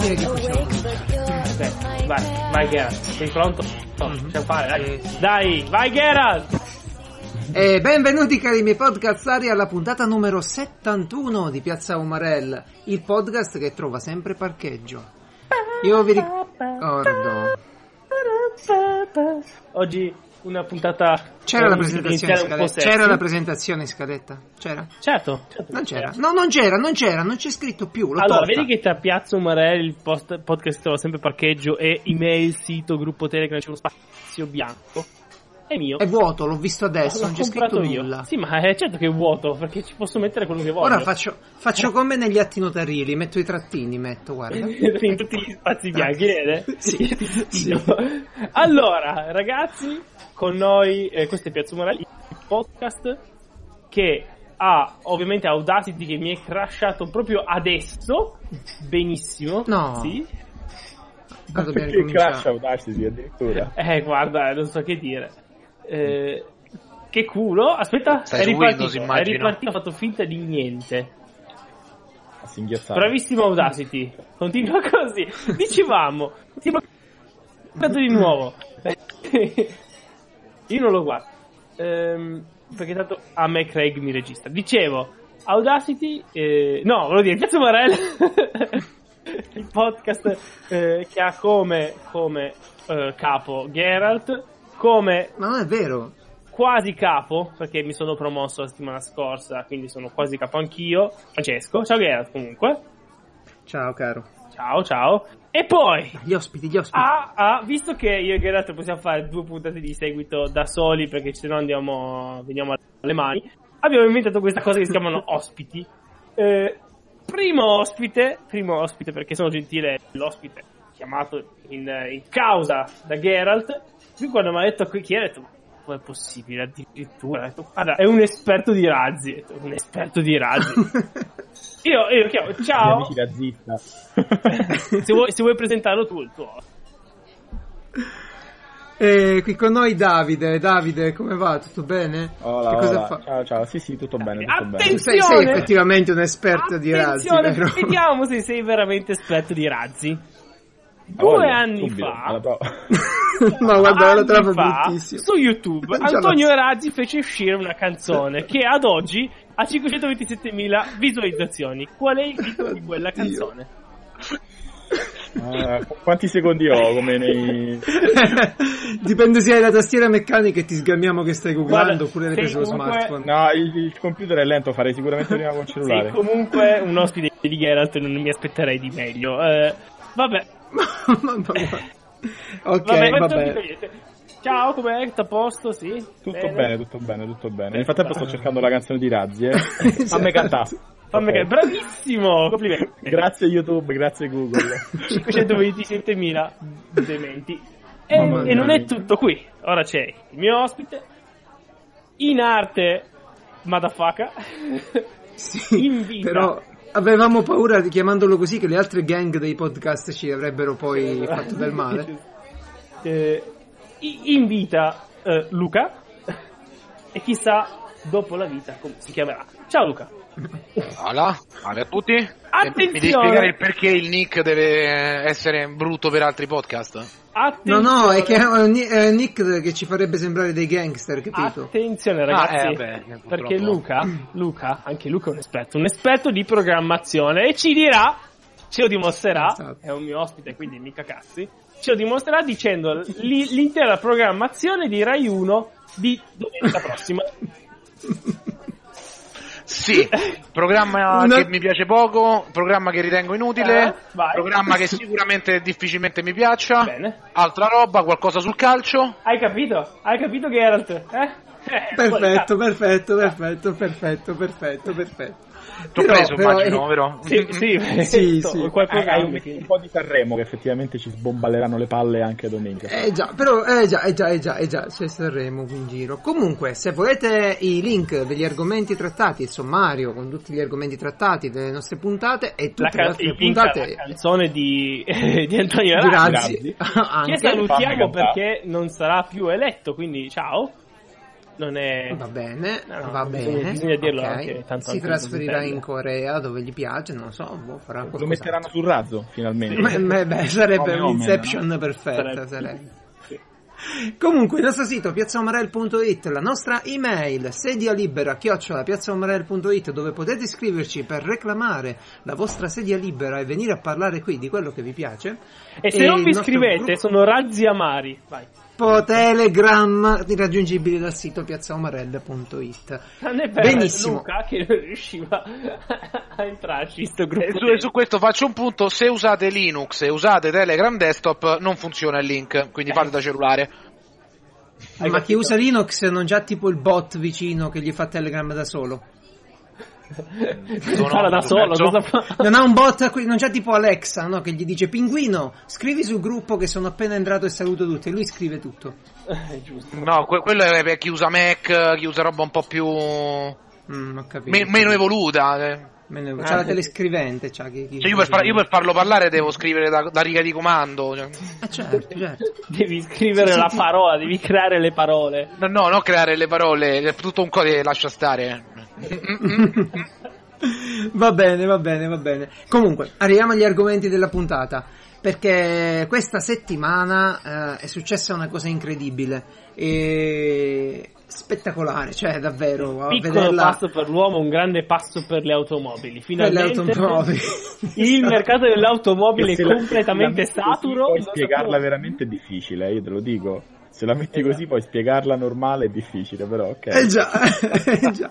Direi che facciamo. Ok, vai, vai Geralt, sei pronto? No, Mhm. possiamo fare, dai. Dai, vai Geralt! E benvenuti cari miei podcastari alla puntata numero 71 di Piazza Umarell, il podcast che trova sempre parcheggio. Io vi ricordo... Oggi una puntata... C'era la presentazione po' scadetta? C'era la presentazione scadetta? C'era? Certo, certo Non che c'era. No, non c'era, non c'era, non c'è scritto più. Allora, tolta. vedi che tra Piazza Umarell, il post- podcast trova sempre parcheggio, e email, sito, gruppo Telegram, c'è uno spazio bianco. È mio. È vuoto, l'ho visto adesso, L'ho non c'è scritto io. nulla. Sì, ma è certo che è vuoto, perché ci posso mettere quello che voglio. Ora faccio, faccio come negli atti notarili, metto i trattini, metto, guarda. in tutti gli spazi bianchi, vede? Sì, sì. Allora, ragazzi, con noi, eh, questo è Piazza Morelli, il podcast che ha ovviamente Audacity che mi è crashato proprio adesso. Benissimo. No. Sì. Ah, dobbiamo Perché crash ricominciare. Audacity addirittura? Eh, guarda, non so che dire. Eh, che culo. Aspetta, Stai è ripartito. Windows, è ripartito, ha fatto finta di niente. A singhiozzare. Bravissimo Audacity. Continua così. Dicevamo. Ti guardato di nuovo. Io non lo guardo. Ehm, perché tanto a me Craig mi registra. Dicevo, Audacity, eh, no, volevo dire, Piazza Morel, il podcast eh, che ha come, come eh, capo Geralt, come Ma non è vero. quasi capo, perché mi sono promosso la settimana scorsa, quindi sono quasi capo anch'io, Francesco. Ciao Geralt comunque. Ciao, caro. Ciao, ciao. E poi, Gli ospiti, gli ospiti. ah, ah, visto che io e Geralt possiamo fare due puntate di seguito da soli, perché se no andiamo, veniamo alle mani, abbiamo inventato questa cosa che si chiamano ospiti. Eh, primo ospite, primo ospite perché sono gentile, l'ospite chiamato in, in causa da Geralt. Qui quando mi ha detto chi era, ho detto, come è possibile addirittura? Ho detto, guarda, è un esperto di razzi. Ho detto, un esperto di razzi. Io, io chiamo, ciao. se, vuoi, se vuoi presentarlo tu, il tuo. E qui con noi Davide. Davide, come va? Tutto bene? Hola, che cosa hola. fa? Ciao, ciao. Sì, sì, tutto bene, tutto Attenzione! bene. Tu sei, sei effettivamente un esperto di razzi, Attenzione, vero? vediamo se sei veramente esperto di razzi. Due voglia, anni subito, fa. Ma guarda, la trama fa, su YouTube Antonio Razzi fece uscire una canzone che ad oggi ha 527.000 visualizzazioni. Qual è il titolo di quella canzone? Ah, qu- quanti secondi ho come nei... Dipende se hai la tastiera meccanica e ti sgammiamo che stai googlando oppure l'hai sei preso lo smartphone. No, il, il computer è lento, farei sicuramente prima col cellulare. Sì, comunque un ospite di Geralt non mi aspetterei di meglio. Eh, vabbè, Mamma mia. ok, vabbè, vabbè. Ciao, com'è? Tutto a posto? Sì? Tutto bene, tutto bene, tutto bene. Nel frattempo sto cercando la canzone di Razzi, eh. Esatto. Fammi cantare. Fammi Ok. capire. Bravissimo! Complimenti. Grazie YouTube, grazie Google. 527.000 dementi. E, e non è tutto qui. Ora c'è il mio ospite, in arte, Madafaka. Sì, in vita. però avevamo paura, di- chiamandolo così, che le altre gang dei podcast ci avrebbero poi fatto del male. Eh, i- in vita, eh, Luca. E chissà, dopo la vita, come si chiamerà. Ciao Luca. Hola, salve a tutti. E Attenzione! Mi devi spiegare il perché il nick deve essere brutto per altri podcast? No, Attenzione, no, è che è un nick che ci farebbe sembrare dei gangster, capito? Attenzione ragazzi, Ah, eh, vabbè, perché. Luca, Luca, anche Luca è un esperto, un esperto di programmazione e ci dirà, ce lo dimostrerà, Esatto. è un mio ospite quindi mica cazzi, ce lo dimostrerà dicendo li- l'intera programmazione di Rai 1 di domenica prossima. Sì, programma Una- che mi piace poco, programma che ritengo inutile, Eh, programma che sicuramente difficilmente mi piaccia, Bene. altra roba, qualcosa sul calcio. Hai capito? Hai capito Geralt? Eh? Eh, Perfetto, perfetto, perfetto, perfetto, perfetto, perfetto. T'ho Però- preso, però, immagino, eh, vero? Sì, sì, Sì, sto- sì. quel Eh, hai un, un po' di Sanremo che effettivamente ci sbomballeranno le palle anche domenica. Eh già, però, eh già, eh già, eh già, eh già, c'è Sanremo qui in giro. Comunque, se volete i link degli argomenti trattati, il sommario con tutti gli argomenti trattati delle nostre puntate e la, tutte le can- altre link alla puntate canzone di, di Antonio di Razzi. Razzi, Che anche. salutiamo perché non sarà più eletto, quindi ciao. Non è... Va bene, No, no, va bisogna- bene. bisogna dirlo ok. anche, tanto si anche trasferirà in. Corea dove gli piace, non lo so, boh, farà Lo metteranno sul razzo, finalmente. Beh, beh, beh, sarebbe Come Omen, un'inception perfetta. Sarebbe- sarebbe. Sì. Comunque, il nostro sito piazzaomarel.it, la nostra email sedia libera chiocciola piazzaomarel.it dove potete iscriverci per reclamare la vostra sedia libera e venire a parlare qui di quello che vi piace. E se E non il vi iscrivete, gruppo- sono razzi amari. Vai. Po- Telegram raggiungibili dal sito per Benissimo. Luca che non riusciva a entrarci in sto gruppo. E su, su questo faccio un punto, se usate Linux e usate Telegram desktop non funziona il link, quindi fate da cellulare. Hai Ma chi capito? usa Linux non già tipo il bot vicino che gli fa Telegram da solo? Parla da solo, mezzo. cosa fa? Non ha un bot, non c'è tipo Alexa, no? Che gli dice Pinguino, scrivi sul gruppo che sono appena entrato e saluto tutti. E lui scrive tutto. Giusto. No, que- quello è per chi usa Mac, chi usa roba un po' più... Mm, ho capito. me- meno evoluta. eh. Meno- C'ha la telescrivente, c'ha chi, chi- Cioè io, per far- io per farlo parlare devo scrivere da, da riga di comando. cioè. Ah, certo, certo. Devi scrivere Sì, sì, la sì. parola, devi creare le parole. No, no, non creare le parole, è tutto un codice, lascia stare. va bene, va bene, va bene. Comunque, arriviamo agli argomenti della puntata. Perché questa settimana eh, è successa una cosa incredibile e spettacolare, cioè davvero a Piccolo vederla passo per l'uomo, un grande passo per le automobili. per le Finalmente automobili. il mercato dell'automobile è completamente saturo. Poi spiegarla sapevo- veramente è difficile, eh, io te lo dico. Se la metti così, poi spiegarla normale è difficile, però ok. Eh già, eh già.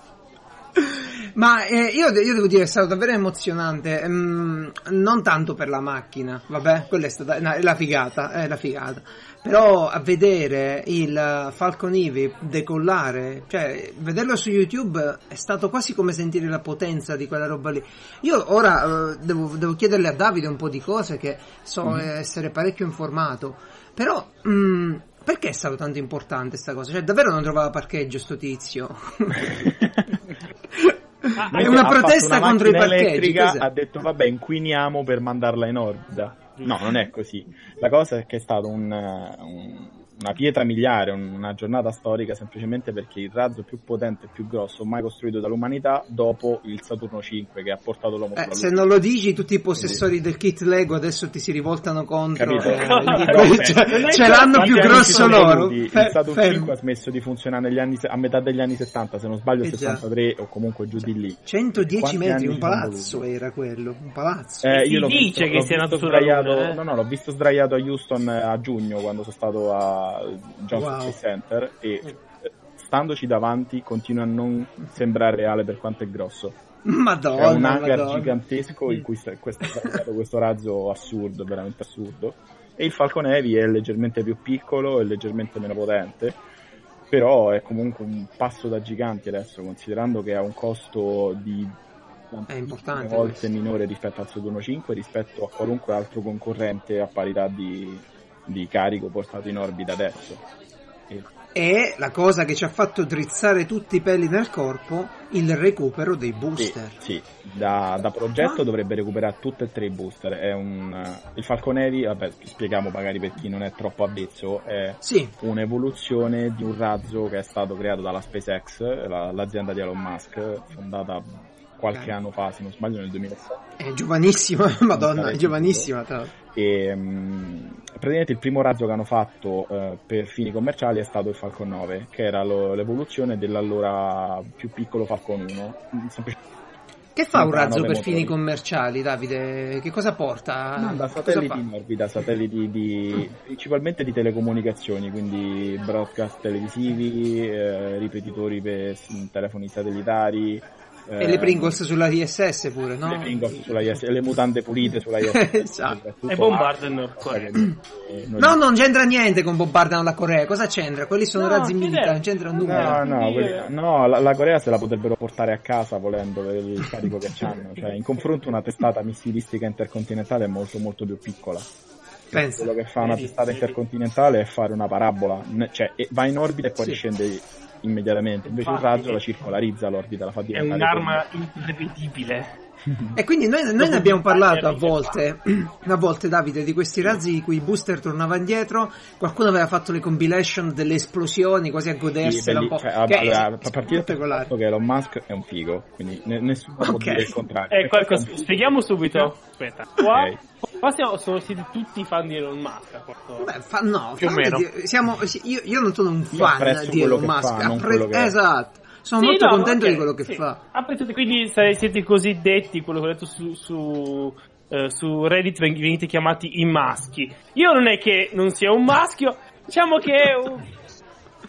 Ma eh, io, io devo dire è stato davvero emozionante, ehm, non tanto per la macchina, vabbè, quella è stata no, è la figata, è la figata. Però a vedere il Falcon Heavy decollare, cioè vederlo su YouTube è stato quasi come sentire la potenza di quella roba lì. Io ora eh, devo, devo chiederle a Davide un po' di cose che so essere parecchio informato, però mm, perché è stato tanto importante sta cosa? Cioè davvero non trovava parcheggio sto tizio? Ah, È una protesta una contro i parcheggi, elettrica, cos'è? ha detto vabbè inquiniamo per mandarla in orbita. No, non è così. La cosa è che è stata un, un- una pietra miliare, un- una giornata storica semplicemente perché il razzo più potente e più grosso mai costruito dall'umanità dopo il Saturno 5 che ha portato l'uomo Eh, se non lo dici, tutti i possessori del kit Lego adesso ti si rivoltano contro. Eh, no, cioè, ce l'hanno più grosso si loro. il Saturn fermo. 5 ha smesso di funzionare negli anni, a metà degli anni 70, se non sbaglio Eh già. 63 o comunque giù di lì. 110 Quanti metri, un palazzo era quello, un palazzo. Eh, Si io l'ho dice visto, che l'ho sia nato sdraiato, Luna, eh. no, no, l'ho visto sdraiato a Houston eh, a giugno quando sono stato a Johnson Wow. Center e eh, standoci davanti continua a non sembrare reale per quanto è grosso. Madonna, È un hangar Madonna. gigantesco in cui sta- questo, è stato questo razzo assurdo, veramente assurdo. E il Falcon Heavy è leggermente più piccolo e leggermente meno potente, però è comunque un passo da giganti adesso, considerando che ha un costo di volte questo. minore rispetto al Saturno 5 rispetto a qualunque altro concorrente a parità di, di carico portato in orbita adesso. E E la cosa che ci ha fatto drizzare tutti i peli nel corpo, il recupero dei Sì, booster. sì, da, da progetto Ah. dovrebbe recuperare tutte e tre i booster. È un, eh, il Falcon Heavy, vabbè, spieghiamo magari per chi non è troppo avvezzo, è Sì, un'evoluzione di un razzo che è stato creato dalla SpaceX, la- l'azienda di Elon Musk, fondata qualche Ok. anno fa, se non sbaglio nel 2007. è giovanissima, madonna, è giovanissima. tra l'altro. E mm, praticamente il primo razzo che hanno fatto eh, per fini commerciali è stato il Falcon 9, che era lo- l'evoluzione dell'allora più piccolo Falcon 1. Mm, Che fa un razzo per fini motori. commerciali, Davide? Che cosa porta? Manda satelliti in orbita, satelliti di, principalmente di telecomunicazioni, quindi broadcast televisivi, eh, ripetitori per s- telefoni satellitari. E le Pringles sulla ISS pure, no? Le Pringles sulla ISS, le mutande pulite sulla ISS. Esatto. E bombardano Corea. Eh, non- No, non c'entra niente con bombardano la Corea. Cosa c'entra? Quelli sono No, razzi militari, non c'entra No, nulla. no, Quindi, quelli- eh, no, la, la Corea se la potrebbero portare a casa volendo per il carico che hanno. Cioè, in confronto una testata missilistica intercontinentale è molto molto più piccola. Pensa. Quello che fa una testata intercontinentale è fare una parabola, cioè va in orbita e poi Sì. riscende immediatamente. Invece un Infatti, razzo la circolarizza l'orbita, la fa È diventare un'arma imprevedibile. E quindi noi, noi ne abbiamo parlato a volte, a volte Davide, di questi razzi di cui i booster tornava indietro, qualcuno aveva fatto le compilation delle esplosioni quasi a godersela Sì, un po'. cioè, che allora, è a partire dal spettacolare. fatto che Elon Musk è un figo, quindi ne- nessuno può Ok. dire il contrario. Eh, qualcosa- spieghiamo subito. Aspetta, qua, Qua siamo, sono siete tutti fan di Elon Musk. a questo- Beh, fa- no, Più o meno. di- siamo, io, io non sono un fan di Elon Musk, fa, appre- che esatto. Sono Sì, molto no, contento ok, di quello che sì. fa. Apprezzate, quindi se siete cosiddetti, quello che ho detto su, su, eh, su Reddit, ven- venite chiamati i maschi. Io non è che non sia un maschio, diciamo che è un-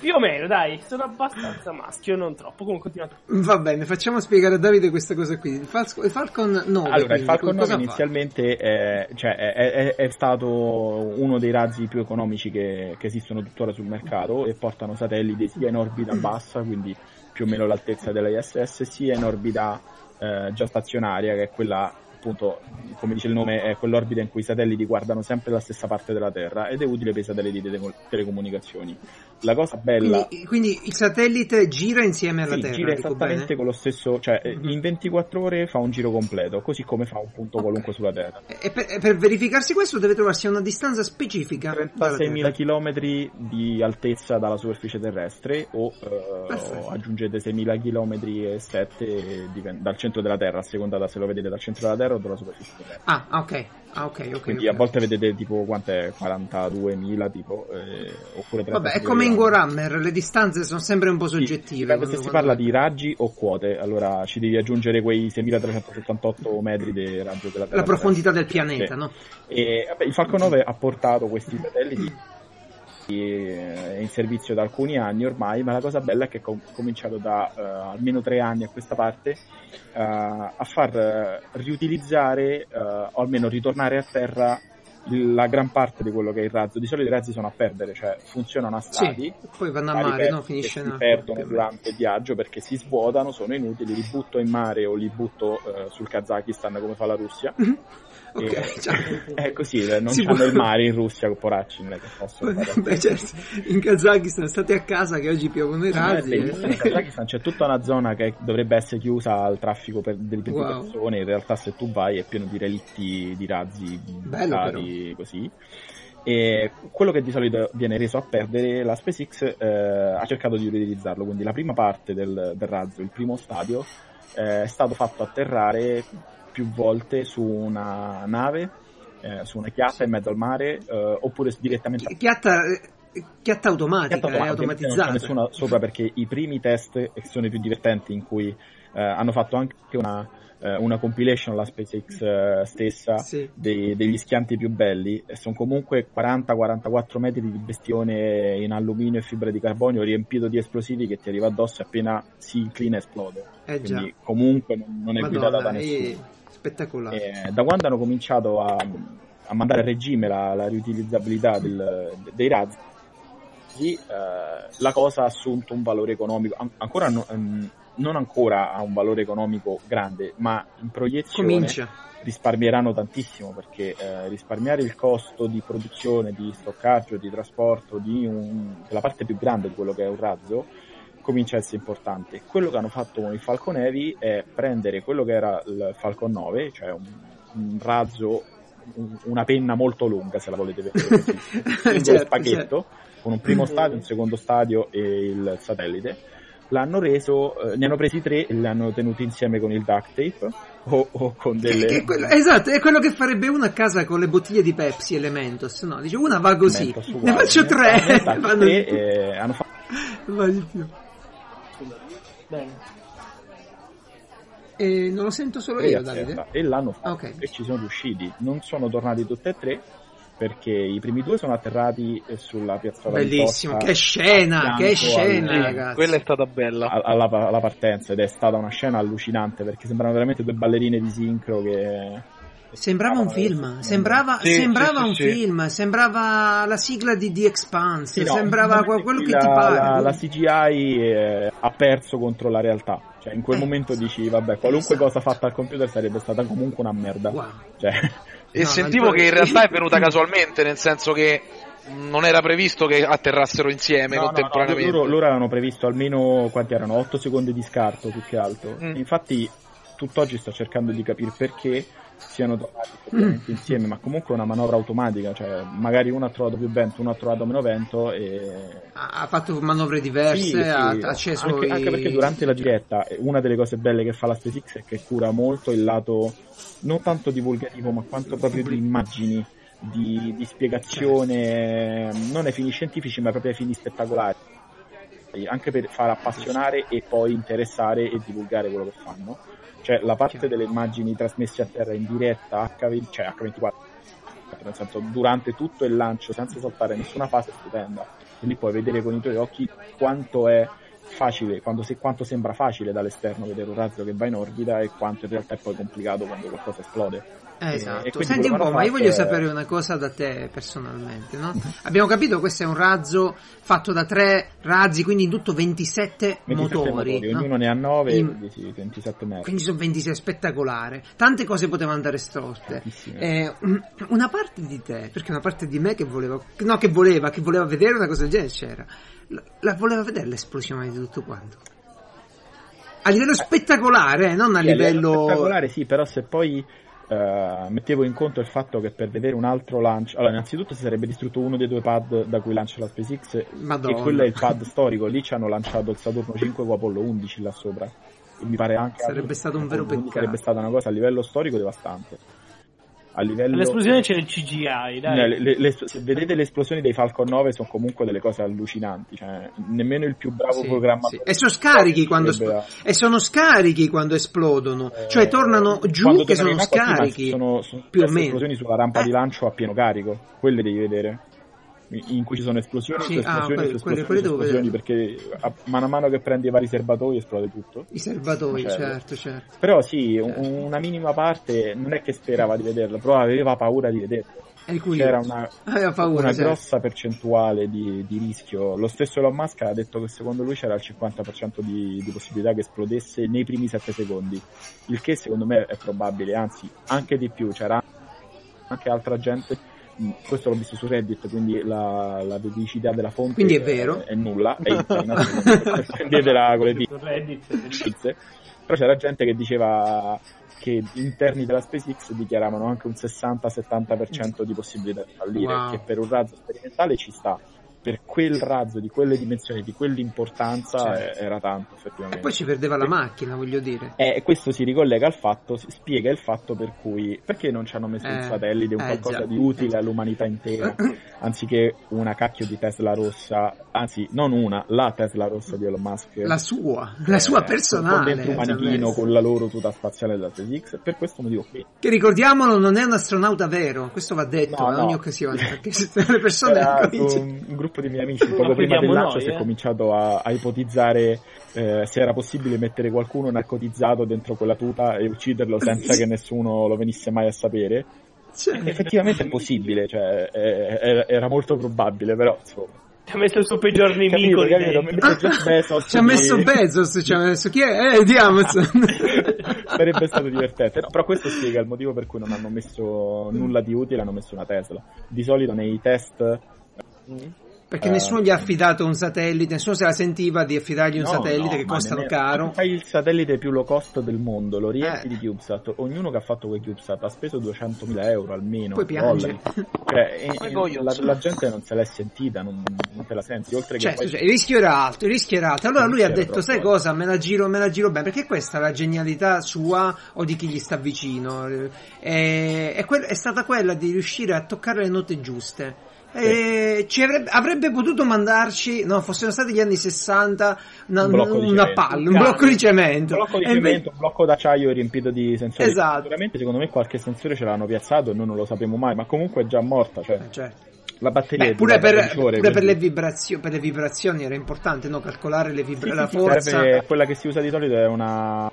più o meno, dai, sono abbastanza maschio, non troppo. Comunque continuate. Va bene, facciamo spiegare a Davide questa cosa qui. Il, Fal- il Falcon 9. Allora, il quindi, Falcon cosa 9 fa? inizialmente è, cioè, è, è- è stato uno dei razzi più economici che, che esistono tuttora sul mercato e portano satelliti sia in orbita bassa, quindi più o meno l'altezza dell'ISS, sia in orbita eh, già stazionaria, che è quella appunto, come dice il nome, è quell'orbita in cui i satelliti guardano sempre la stessa parte della Terra ed è utile per i satelliti di tele- telecomunicazioni. La cosa bella... Quindi, quindi il satellite gira insieme alla Sì, Terra. gira esattamente bene? con lo stesso, cioè eh, Mhm. in 24 ore fa un giro completo, così come fa un punto qualunque sulla Terra. E per, e per verificarsi questo deve trovarsi a una distanza specifica. dalla 36.000 Terra. km di altezza dalla superficie terrestre o, eh, aggiungete 6.000 km e 7 dipen- dal centro della Terra, a seconda da se lo vedete dal centro della Terra o dalla superficie terrestre. Ah, ok. Ah, ok, ok. Quindi ok. a volte vedete tipo quant'è 42.000 tipo eh, oppure 36.000 Vabbè, è come in. Warhammer, le distanze sono sempre un po' Sì, soggettive. dipende se si parla di raggi o quote, allora ci devi aggiungere quei 6.378 metri di raggio della Terra. La profondità del pianeta, Sì. no? E, vabbè, il Falcon 9 ha portato questi satelliti eh, in servizio da alcuni anni ormai, ma la cosa bella è che è com- cominciato da eh, almeno tre anni a questa parte eh, a far riutilizzare o almeno ritornare a terra la gran parte di quello che è il razzo. Di solito i razzi sono a perdere, cioè funzionano a stati. Sì, poi vanno a mare, per- no? Finisce si no? perdono durante il viaggio perché si svuotano, sono inutili, li butto in mare o li butto eh, sul Kazakistan come fa la Russia. Ok, ciao. è così, eh, non Si c'hanno può- il mare in Russia, poracci, non è che possono. Beh, certo, in Kazakistan state a casa che oggi piovono i Eh, razzi. bellissimo. In Kazakistan c'è tutta una zona che dovrebbe essere chiusa al traffico per, di Wow. persone, in realtà se tu vai è pieno di relitti di razzi Bello, buttati così. E quello che di solito viene reso a perdere, la SpaceX eh, ha cercato di riutilizzarlo, quindi la prima parte del, del razzo, il primo stadio, eh, è stato fatto atterrare più volte su una nave, eh, su una chiatta in mezzo al mare, eh, oppure direttamente Chiatta, eh, chiatta automatica, Chiatta è automatica, Non automatizzata. c'è nessuno sopra perché i primi test, e che sono i più divertenti, in cui eh, hanno fatto anche una, eh, una compilation, la SpaceX eh, stessa, Sì. dei- degli schianti più belli, e sono comunque 40-44 metri di bestione in alluminio e fibra di carbonio riempito di esplosivi che ti arriva addosso e appena si inclina esplode. Eh. Quindi comunque non, non è guidata da Madonna, nessuno. è spettacolare. Eh, da quando hanno cominciato a, a mandare a regime la, la riutilizzabilità del- dei razzi, eh, la cosa ha assunto un valore economico, an- ancora no- ehm, non ancora ha un valore economico grande, ma in proiezione Comincia. risparmieranno tantissimo perché eh, risparmiare il costo di produzione, di stoccaggio, di trasporto di un- della parte più grande di quello che è un razzo comincia a essere importante. Quello che hanno fatto con il Falcon Heavy è prendere quello che era il Falcon 9, cioè un, un razzo, un- una penna molto lunga se la volete vedere così, singolo Certo, spaghetto con un primo stadio, un secondo stadio e il satellite. L'hanno reso, eh, ne hanno presi tre e li hanno tenuti insieme con il duct tape o, o con delle... È quello- esatto, è quello che farebbe uno a casa con le bottiglie di Pepsi Elementos, no? Dice una va così, Mentos ne faccio tre, vanno tre e hanno fatto Va di più. Bene. E non lo sento solo io, Davide? e l'hanno fatto Ah, ok. e ci sono riusciti. Non sono tornati tutte e tre perché i primi due sono atterrati eh, sulla piazzola di Bellissimo, che scena, che scena, al- ragazzi. Quella è stata bella. alla, alla partenza ed è stata una scena allucinante perché sembrano veramente due ballerine di sincro che Sembrava un film, sembrava, Sì, sembrava sì, un sì, film, sembrava la sigla di The Expanse, Sì, no, sembrava quello che ti la, pare. La, la CGI eh, ha perso contro la realtà. Cioè, in quel Eh, momento esatto. dici, vabbè, qualunque Esatto. cosa fatta al computer sarebbe stata comunque una merda. Wow. Cioè, E No, sentivo che in realtà è venuta casualmente, nel senso che non era previsto che atterrassero insieme no, no, no, contemporaneamente. loro, loro avevano previsto almeno quanti erano? 8 secondi di scarto più che altro. Mm. Infatti, tutt'oggi sto cercando di capire perché siano effettivamente Mm. insieme, ma comunque è una manovra automatica, cioè magari uno ha trovato più vento, uno ha trovato meno vento e Ha fatto manovre diverse, sì, sì, ha acceso anche, i... anche perché durante la diretta eh, una delle cose belle che fa la SpaceX è che cura molto il lato non tanto divulgativo ma quanto proprio di immagini di, di spiegazione non ai fini scientifici ma proprio ai fini spettacolari anche per far appassionare e poi interessare e divulgare quello che fanno cioè la parte delle immagini trasmesse a terra in diretta H20, cioè H24 nel senso durante tutto il lancio senza saltare nessuna fase è stupenda quindi puoi vedere con i tuoi occhi quanto è facile, quando se, quanto sembra facile dall'esterno vedere un razzo che va in orbita e quanto in realtà è poi complicato quando qualcosa esplode. Eh, esatto. Senti un po', che ma io voglio sapere una cosa da te personalmente, no? Abbiamo capito che questo è un razzo fatto da tre razzi, quindi in tutto 27, 27 motori. no? ognuno ne ha 9, In- quindi sì, 27 metri. Quindi sono 26, spettacolare. Tante cose potevano andare storte. Eh, una parte di te, perché una parte di me che voleva, no, che voleva, che voleva vedere una cosa del genere c'era. La, la voleva vedere l'esplosione di tutto quanto. A livello spettacolare, eh, non a Sì, a livello. spettacolare sì, però se poi eh, mettevo in conto il fatto che per vedere un altro lancio, allora innanzitutto si sarebbe distrutto uno dei due pad da cui lancia la SpaceX Madonna. e quello è il pad storico, lì ci hanno lanciato il Saturno 5 con Apollo 11 là sopra. E mi pare anche Sarebbe stato un vero peccato. Sarebbe stata una cosa a livello storico devastante. A livello All'esplosione c'è il CGI, dai. No, le- le- le- se vedete le esplosioni dei Falcon 9 sono comunque delle cose allucinanti, cioè nemmeno il più bravo Sì, programmatore. sì. E sono scarichi quando espl- e sono scarichi quando esplodono, a- cioè tornano giù Quando che tornano sono scarichi. Sono, sono più o meno. esplosioni sulla rampa Eh. di lancio a pieno carico, quelle devi vedere. In cui ci sono esplosioni, Sì, su ah, esplosioni, quelle- esplosioni, quelle esplosioni, perché a- mano a mano che prendi i vari serbatoi esplode tutto. I serbatoi, Macello. certo, certo. Però sì, un- una minima parte non è che sperava di vederla, però aveva paura di curioso. C'era una, paura, una certo. grossa percentuale di, di rischio. Lo stesso Elon Musk ha detto che secondo lui c'era il 50% di, di possibilità che esplodesse nei primi 7 secondi. Il che secondo me è probabile, anzi anche di più. C'era anche altra gente. Questo l'ho visto su Reddit, quindi la, la veridicità della fonte Quindi è vero. è, nulla. È internet, prendetela con le notizie. Però c'era gente che diceva che gli interni della SpaceX dichiaravano anche un 60-70% di possibilità di fallire, Wow. che per un razzo sperimentale ci sta. Per quel razzo di quelle dimensioni, di quell'importanza, Certo. eh, era tanto E effettivamente. poi ci perdeva la macchina, voglio dire. E questo si ricollega al fatto, spiega il fatto per cui perché non ci hanno messo Eh, un satellite, un eh, qualcosa già. di utile all'umanità intera, anziché una cacchio di Tesla rossa, anzi non una, la Tesla rossa di Elon Musk. La sua, la sua Eh, personale. Con dentro un manichino cioè, con la loro tuta spaziale della SpaceX. Per questo motivo qui. Che ricordiamolo, non è un astronauta vero, questo va detto No, in no. ogni occasione, perché le persone Era un, un gruppo di miei amici, poco prima del lancio, noi, si è eh. cominciato a, a ipotizzare eh, se era possibile mettere qualcuno narcotizzato dentro quella tuta e ucciderlo senza che nessuno lo venisse mai a sapere. Cioè, Effettivamente è possibile, cioè, eh, era, era molto probabile, però insomma. Ci ha messo il suo peggior nemico Capito, capito? Bezos ci ha di- messo Bezos, ci ha messo chi è? Eh, di Amazon. Sarebbe stato divertente, no, però questo spiega il motivo per cui non hanno messo nulla di utile, hanno messo una Tesla. Di solito nei test Perché Eh, nessuno gli ha affidato un satellite, nessuno se la sentiva di affidargli un No, satellite no, che nemmeno- caro. Fai il satellite più low cost del mondo, lo riempi Eh. di CubeSat. Ognuno che ha fatto quel CubeSat ha speso 200.000 euro almeno. Poi piange. Cioè, e- e la, la gente non se l'è sentita, non, non te la senti. Oltre che Certo, poi- cioè, il rischio era alto, il rischio era alto. Allora lui ha detto, sai troppo cosa, me la giro, me la giro bene, perché questa è la genialità sua o di chi gli sta vicino. E, e que- è stata quella di riuscire a toccare le note giuste. E ci avrebbe, avrebbe potuto mandarci, no, fossero stati gli anni 60, una, Un una palla, un blocco di cemento. Un blocco di cemento, un blocco d'acciaio riempito di sensori. Esatto. Sicuramente secondo me qualche sensore ce l'hanno piazzato e noi non lo sappiamo mai, ma comunque è già morta. Cioè, Eh, certo. la batteria Beh, è pure, per, 12 ore, pure per, le vibrazio- per le vibrazioni era importante no? calcolare le vibra- Sì, la sì, sì, forza. serve- quella che si usa di solito è una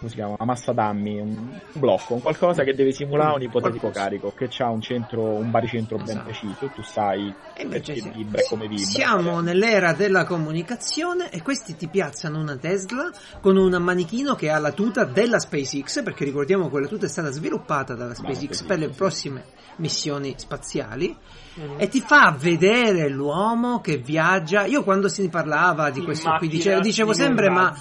come si chiama? Una massa d'ammi, un blocco, un qualcosa che deve simulare un ipotetico Qualcosa. carico, che ha un centro, un baricentro ben Esatto. preciso, tu sai E perché sì. vibra e come vibra. Siamo nell'era della comunicazione e questi ti piazzano una Tesla con un manichino che ha la tuta della SpaceX, perché ricordiamo che quella tuta è stata sviluppata dalla SpaceX per le prossime missioni spaziali Mhm. e ti fa vedere l'uomo che viaggia. Io quando si parlava di In questo qui dicevo, dicevo un sempre ma.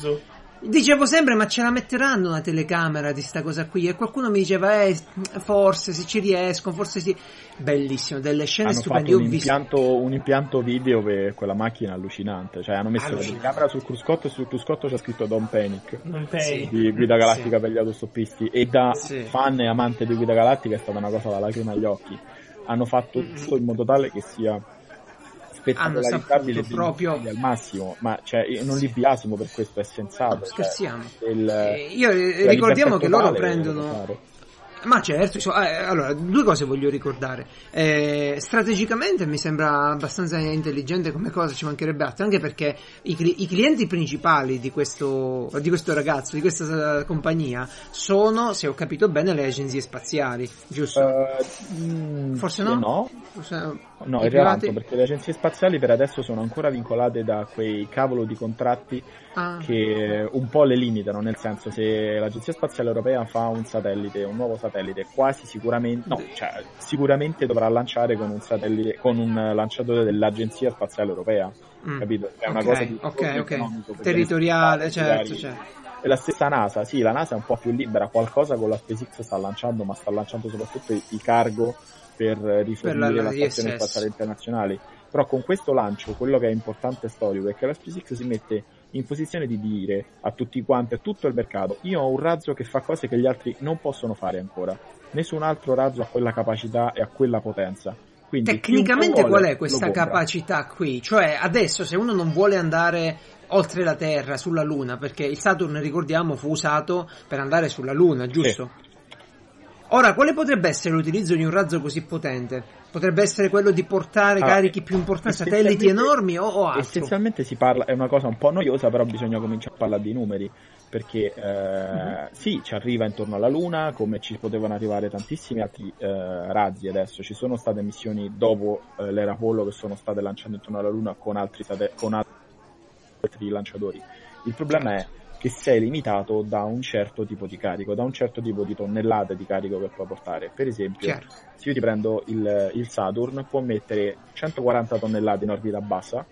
Dicevo sempre, ma ce la metteranno una telecamera di sta cosa qui? E qualcuno mi diceva, eh, forse se ci riescono, forse sì. Bellissimo, delle scene hanno stupende. fatto un ho visto. impianto, un impianto video per quella macchina allucinante. Cioè, hanno messo la telecamera sul cruscotto e sul cruscotto c'è scritto Don Panic. Non pay. Sì. Di Guida Galattica per gli autostoppisti. E da Sì. fan e amante di Guida Galattica è stata una cosa da lacrima agli occhi. Hanno fatto tutto in modo tale che sia spettacolarizzabile proprio- al massimo. Ma cioè, io non li biasimo per questo, è sensato. No, cioè, scherziamo. il- Eh, io eh, ricordiamo che loro prendono. Ma certo, eh, allora, due cose voglio ricordare. Eh, strategicamente mi sembra abbastanza intelligente come cosa, ci mancherebbe altro, anche perché i, i clienti principali di questo, di questo ragazzo, di questa compagnia, sono, se ho capito bene, le agenzie spaziali, giusto? Mm, Forse sì, no? No, Forse- No, i in realtà privati- no, perché le agenzie spaziali per adesso sono ancora vincolate da quei cavolo di contratti Ah, che un po' le limitano, nel senso se l'Agenzia Spaziale Europea fa un satellite, un nuovo satellite, quasi sicuramente, no, cioè sicuramente dovrà lanciare con un satellite, con un lanciatore dell'Agenzia Spaziale Europea, mm. capito? È una Ok, cosa di ok, ok. economico, perché Territoriale, le certo, certo. E la stessa NASA, sì, la NASA è un po' più libera, qualcosa con la SpaceX sta lanciando, ma sta lanciando soprattutto i cargo per rifornire la la, Stazione. Spaziale Internazionale. Però con questo lancio, quello che è importante e storico è che la SpaceX si mette in posizione di dire a tutti quanti, a tutto il mercato, io ho un razzo che fa cose che gli altri non possono fare ancora. Nessun altro razzo ha quella capacità e ha quella potenza. Quindi Tecnicamente chiunque qual vuole, è questa capacità qui? Cioè, adesso se uno non vuole andare oltre la Terra, sulla Luna, perché il Saturn, ricordiamo, fu usato per andare sulla Luna, giusto? Ora, quale potrebbe essere l'utilizzo di un razzo così potente? Potrebbe essere quello di portare Ah, carichi più importanti, satelliti enormi o, o altro? Essenzialmente si parla, è una cosa un po' noiosa, però bisogna cominciare a parlare di numeri, perché eh, Mhm. sì, ci arriva intorno alla Luna, come ci potevano arrivare tantissimi altri eh, razzi adesso, ci sono state missioni dopo eh, l'era Apollo che sono state lanciate intorno alla Luna con altri, sate- con altri lanciatori. Il problema è che sei limitato da un certo tipo di carico, da un certo tipo di tonnellate di carico che puoi portare. Per esempio, Chiaro. se io ti prendo il, il Saturn, può mettere 140 tonnellate in orbita bassa,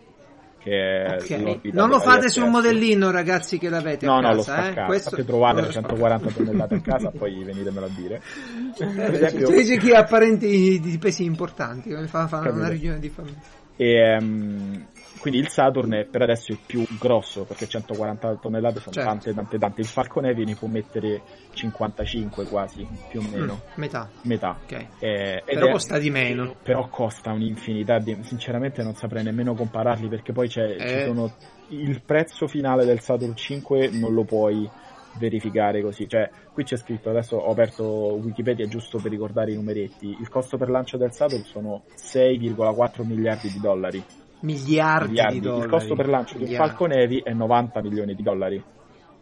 che è Ok. l'orbita Non lo fate ISS. sul modellino, ragazzi, che l'avete No, a no, casa, eh? staccato. Questo... Fate trovare le lo 140 tonnellate a casa, poi venitemelo a dire. Per Eh, esempio, C'è chi ha parenti di pesi importanti, fa, fa una regione di famiglia. E, ehm, quindi il Saturn è per adesso il più grosso perché 140 tonnellate sono Certo. tante tante tante. Il Falcon Heavy ne può mettere 55 quasi, più o meno, Mm, metà, metà. ok. Eh, Però è- costa di meno. però costa un'infinità di... sinceramente non saprei nemmeno compararli perché poi c'è, Eh. sono il prezzo finale del Saturn 5 non lo puoi verificare così cioè qui c'è scritto adesso ho aperto Wikipedia giusto per ricordare i numeretti il costo per lancio del Saturn sono 6,4 miliardi di dollari, Miliardi, miliardi. di dollari. il costo per lancio di un Miliardi. Falcon Heavy è 90 milioni di dollari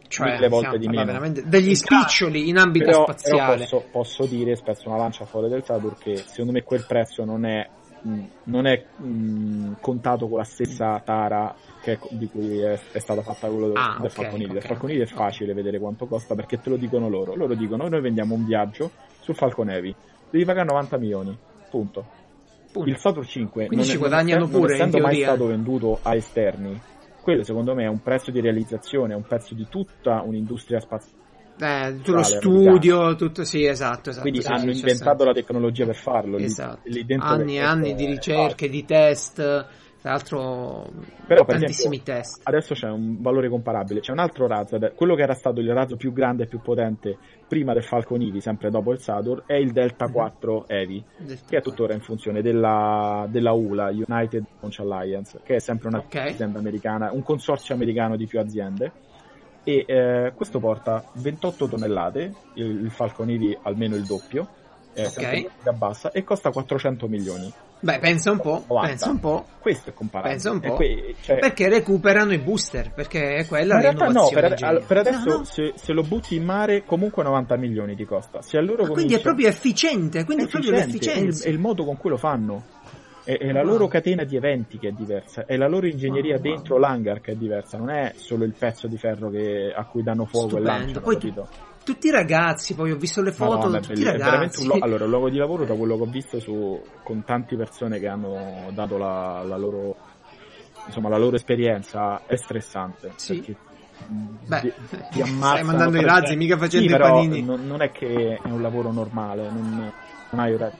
cioè, mille volte di meno. veramente degli spiccioli in ambito però, però spaziale. posso, posso dire, spezzo una lancia fuori del Saturn, che secondo me quel prezzo non è, mh, non è mh, contato con la stessa tara che- di cui è, è stata fatta quello del, Ah, del ok, Falcon Heavy. ok. Del Falcon Heavy è facile vedere quanto costa perché te lo dicono loro. Loro dicono noi vendiamo un viaggio sul Falcon Heavy, devi pagare 90 milioni, punto. Punto. Il Saturn 5 Quindi non, ci è- non guadagnano essendo- pure, non essendo mai teoria. stato venduto a esterni, quello secondo me è un prezzo di realizzazione, è un prezzo di tutta un'industria spaziale Eh, tutto lo studio, tutto sì, esatto, esatto. quindi sì, hanno inventato la tecnologia per farlo. Lì- Esatto. lì dentro anni e anni di è ricerche, di test, tra l'altro Però, per tantissimi esempio, test. Adesso c'è un valore comparabile. C'è un altro razzo, quello che era stato il razzo più grande e più potente prima del Falcon Heavy, sempre dopo il Saturn, è il Mhm. Delta 4 Heavy, che è tuttora in funzione della, della ULA, United Launch Alliance, che è sempre una Ok. azienda americana, un consorzio americano di più aziende. E eh, questo porta 28 tonnellate, il, il Falcon Heavy almeno il doppio, è Ok. sempre in orbita bassa, e costa 400 milioni. Beh, pensa un po', 90. pensa un po'. Questo è comparabile. Pensa un po'. que- cioè- Perché recuperano i booster, perché è quella in realtà no, per, al- per adesso No, no. Se, se lo butti in mare comunque 90 milioni ti costa. Se a loro Ah, quindi è comincia- proprio efficiente, quindi è, proprio efficiente, è il, l'efficienza. è il modo con cui lo fanno. È, è la loro catena di eventi che è diversa, è la loro ingegneria dentro l'hangar che è diversa, non è solo il pezzo di ferro che- a cui danno fuoco Stupendo. e lanciano, Poi capito? Tutti i ragazzi, poi ho visto le foto, Madonna, è tutti i ragazzi. un, lo- allora, un luogo di lavoro da quello che ho visto su, con tante persone che hanno dato la, la loro insomma la loro esperienza è stressante Sì. perché Beh, ti, ti stai mandando i razzi, mica facendo Sì, i panini. non, non è che è un lavoro normale, non, orari.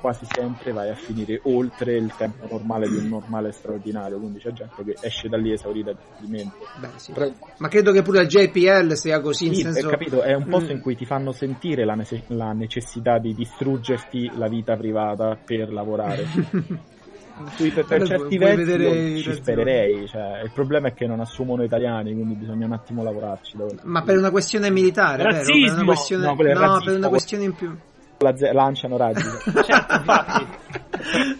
Quasi sempre vai a finire oltre il tempo normale di un normale straordinario, quindi c'è gente che esce da lì esaurita di mente. Beh, sì. Però- Ma credo che pure la JPL sia così, in Sì, senso... è capito, è un posto Mm. in cui ti fanno sentire la, nece- la necessità di distruggerti la vita privata per lavorare. Cui per, per certi versi ci ragioni. spererei, cioè, il problema è che non assumono italiani, quindi bisogna un attimo lavorarci. Ma per una questione militare, vero? Per Razzismo! una questione... No, no, razzismo. per una questione in più. La ze- lanciano raggi. Certo, infatti.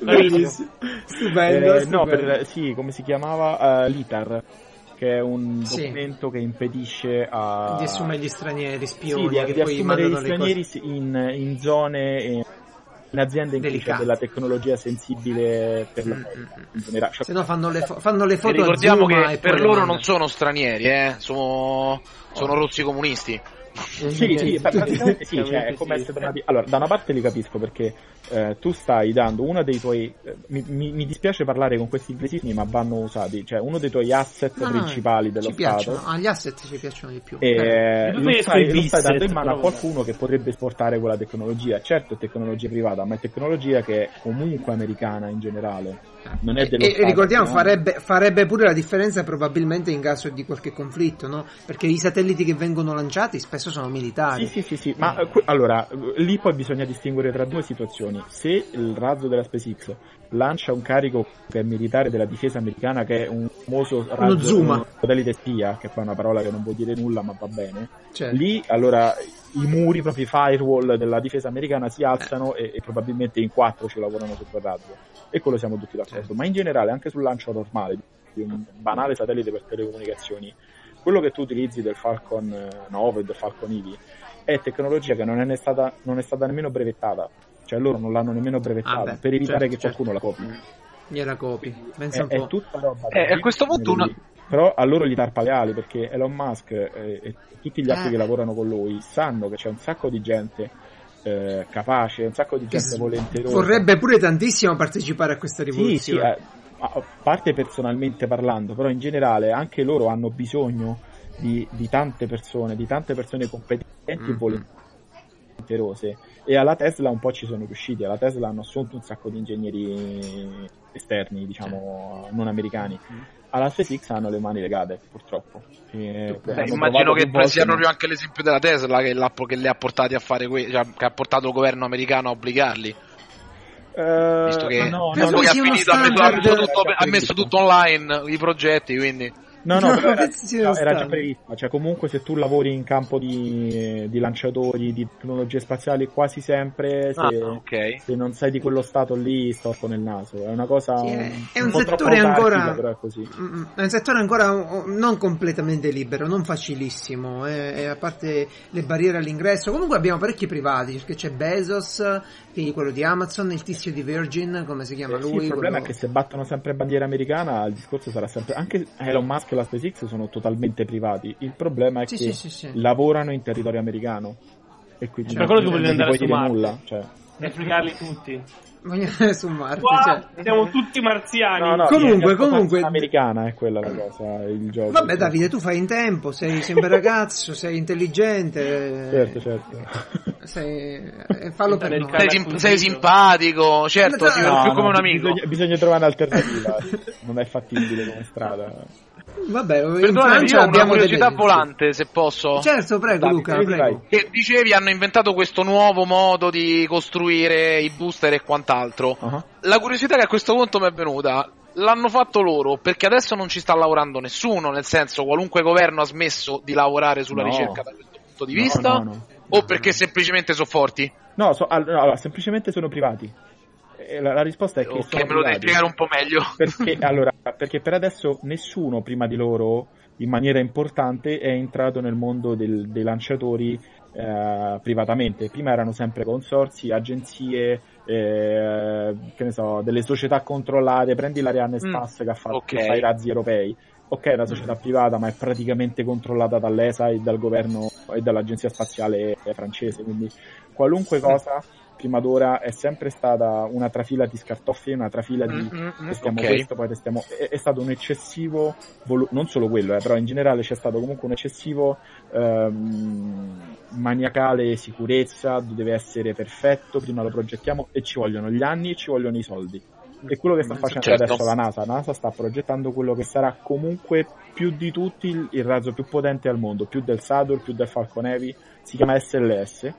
Bellissimo. Stupendo, Eh, no, stupendo. per, sì, come si chiamava? Eh, L'ITAR, che è un Sì. documento che impedisce a... Di assumere gli stranieri, Sì, spioni, di, che di poi assumere gli mandano le stranieri cose... in, in zone, eh, in aziende in cui c'è Delicate. della tecnologia sensibile per la Mm, mm, mm. in generale. Cioè, Se no fanno le, fo- fanno le E foto ricordiamo che e per loro non sono stranieri, eh, sono, sono rossi comunisti. Sì, sì, pra- praticamente sì, cioè, è come sì. essere Allora, da una parte li capisco perché eh, tu stai dando uno dei tuoi. eh, mi, mi- mi dispiace parlare con questi inglesismi, ma vanno usati. Cioè, uno dei tuoi asset No, no, principali dello ci Stato. piacciono. Ah, gli asset ci piacciono di più. E Eh, eh, lo stai, lo stai dando in mano a qualcuno che potrebbe esportare quella tecnologia. Certo, è tecnologia privata, ma è tecnologia che è comunque americana in generale. Non è dello e, e Stato, ricordiamo, no? farebbe, farebbe pure la differenza probabilmente in caso di qualche conflitto, no? Perché i satelliti che vengono lanciati spesso sono militari. Sì, sì, sì, sì, ma eh, allora, eh, lì poi bisogna distinguere tra due situazioni. Se il razzo della SpaceX lancia un carico che è militare della difesa americana, che è un famoso razzo Zuma. un satellite spia, che poi è una parola che non vuol dire nulla, ma va bene, Cioè, lì allora i muri, proprio i firewall della difesa americana si alzano e, e probabilmente in quattro ci lavorano su quel razzo. E quello siamo tutti d'accordo. Certo. Ma in generale, anche sul lancio normale di un banale satellite per telecomunicazioni, quello che tu utilizzi del Falcon eh, 9 e del Falcon Heavy è tecnologia che non è, ne stata, non è stata nemmeno brevettata. Cioè loro non l'hanno nemmeno brevettata Ah, beh, per evitare certo, che qualcuno la copi. gliela copi. Pensa È, un è po'. tutta roba. Eh, a questo punto una- Però a loro gli tarpa le ali perché Elon Musk e, e tutti gli altri Eh. che lavorano con lui sanno che c'è un sacco di gente eh, capace, un sacco di gente volenterosa. Vorrebbe pure tantissimo partecipare a questa Sì, sì, rivoluzione. eh, a parte personalmente parlando, però in generale anche loro hanno bisogno di, di tante persone, di tante persone competenti e Mm. volenterose. E alla Tesla un po' ci sono riusciti, alla Tesla hanno assunto un sacco di ingegneri esterni, diciamo, non americani. Alla SpaceX hanno le mani legate, purtroppo. E, Beh, immagino che più volte, sia ma- proprio anche l'esempio della Tesla che, che li ha portati a fare que- cioè, che ha portato il governo americano a obbligarli. Eh, Visto che, no, no, ha, finito, ha, messo, ha standard- messo tutto, ha messo tutto online i progetti, quindi No, no, No, però era, no, era già prevista, cioè comunque se tu lavori in campo di, di lanciatori, di tecnologie spaziali, quasi sempre se, Ah, ok. se non sei di quello stato lì storto nel naso, è una cosa Sì, un, è, è un troppo settore ancora però è così. Mm, è un settore ancora oh, non completamente libero, non facilissimo, eh, e a parte le barriere all'ingresso. Comunque abbiamo parecchi privati, perché c'è Bezos, è quello di Amazon, il tizio di Virgin, come si chiama Eh, sì, lui? il problema quello- è che se battono sempre bandiera americana il discorso sarà sempre anche Elon Musk e la SpaceX sono totalmente privati il problema è Sì, che sì, sì, sì. lavorano in territorio americano e quindi Per quello che non vogliono gli andare puoi su dire Marte. nulla cioè. E fregarli tutti. Andare su Marte, Qua cioè. siamo tutti marziani. No, no, Comunque, comunque- americana è quella la cosa il gioco Vabbè Davide, tu fai in tempo, sei, bel ragazzo, sei intelligente, certo certo sei, eh, fallo per noi. Sei, sim- sei simpatico, certo, No, ti no, vedo più No, come un amico. Bisogna, bisogna trovare un'alternativa. non è fattibile come strada. Vabbè, Francia io ho una abbiamo curiosità delle... volante, se posso. Certo, prego Davide, Luca, prego. Che dicevi hanno inventato questo nuovo modo di costruire i booster e quant'altro. Uh-huh. La curiosità che a questo punto mi è venuta, l'hanno fatto loro perché adesso non ci sta lavorando nessuno, nel senso qualunque governo ha smesso di lavorare sulla No. ricerca da questo punto di No, vista, no, no. o perché semplicemente sono forti? No, so- allora, semplicemente sono privati. La, la risposta è che Ok, sono me lo devi privati. spiegare un po' meglio. Perché, allora, perché per adesso nessuno prima di loro, in maniera importante, è entrato nel mondo del- dei lanciatori eh, privatamente. Prima erano sempre consorzi, agenzie, eh, che ne so, delle società controllate. Prendi l'Ariane Mm, Space che, ha fatto, ok. che fa i razzi europei. ok, è una società privata, ma è praticamente controllata dall'ESA e dal governo e dall'agenzia spaziale francese, quindi qualunque cosa prima d'ora è sempre stata una trafila di scartoffi, una trafila di Mm-hmm. testiamo ok. questo, poi testiamo... È, è stato un eccessivo, volu- non solo quello, eh, però in generale c'è stato comunque un eccessivo ehm, maniacale sicurezza, deve essere perfetto, prima lo progettiamo e ci vogliono gli anni e ci vogliono i soldi. E quello che sta facendo Certo. adesso la NASA, la NASA sta progettando quello che sarà comunque più di tutti il, il razzo più potente al mondo, più del Saturn, più del Falcon Heavy, si chiama SLS,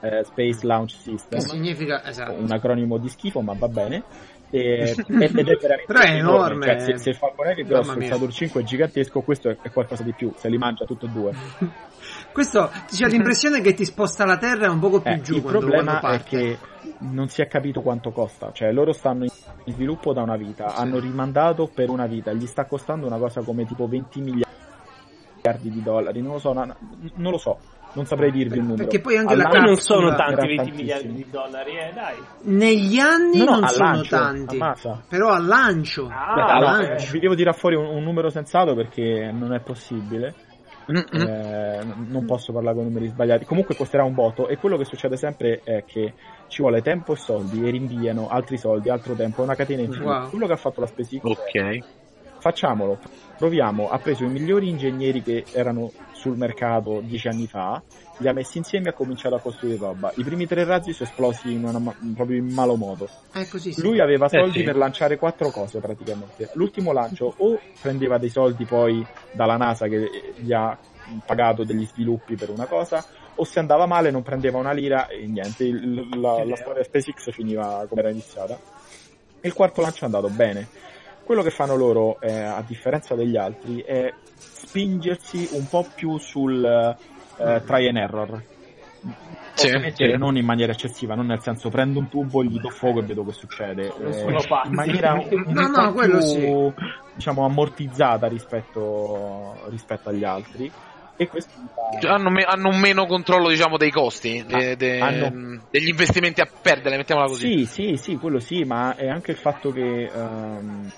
eh, Space Launch System, Che significa, esatto. un acronimo di schifo, ma va bene. E, ed è veramente Però è enorme. Cioè, se, se il Falcon Heavy grosso, il. Saturn 5 è gigantesco, questo è, è qualcosa di più, se li mangia tutti e due. Questo c'è l'impressione che ti sposta la terra un poco più Eh, giù il quando, problema quando è che non si è capito quanto costa, cioè loro stanno in sviluppo da una vita, Sì. hanno rimandato per una vita, gli sta costando una cosa come tipo 20 miliardi di dollari, non lo so, no- non lo so, non saprei dirvi il numero. Perché poi anche la All'anno non Cazzo, sono era tanti 20 tantissimi. miliardi di dollari, eh, dai. Negli anni No, no, non sono lancio, tanti, ammazza. però al lancio. Ah, allora, lancio. eh, vi devo tirare fuori un, un numero sensato perché non è possibile. Mm-mm. Eh, non posso parlare con numeri sbagliati. Comunque costerà un voto e quello che succede sempre è che ci vuole tempo e soldi e rinviano altri soldi, altro tempo, è una catena infinita. Wow. Quello che ha fatto la è Ok. facciamolo, proviamo, ha preso i migliori ingegneri che erano sul mercato dieci anni fa, li ha messi insieme e ha cominciato a costruire roba. I primi tre razzi sono esplosi in una proprio in malo modo. È così, sì. Lui aveva Eh, soldi sì. per lanciare quattro cose praticamente. L'ultimo lancio o prendeva dei soldi poi dalla NASA che gli ha pagato degli sviluppi per una cosa, o se andava male non prendeva una lira e niente, la, la storia SpaceX finiva come era iniziata. E il quarto lancio è andato bene. Quello che fanno loro, eh, a differenza degli altri, è spingersi un po' più sul eh, try and error. Sì, sì. non in maniera eccessiva, non nel senso prendo un tubo, gli do fuoco e vedo che succede. Eh, in maniera un, un No, no, più, sì. diciamo ammortizzata rispetto, rispetto agli altri. E questo Cioè, hanno, me- hanno un meno controllo, diciamo, dei costi, de- de- hanno- degli investimenti a perdere, mettiamola così. Sì, sì, sì, quello sì, ma è anche il fatto che ehm,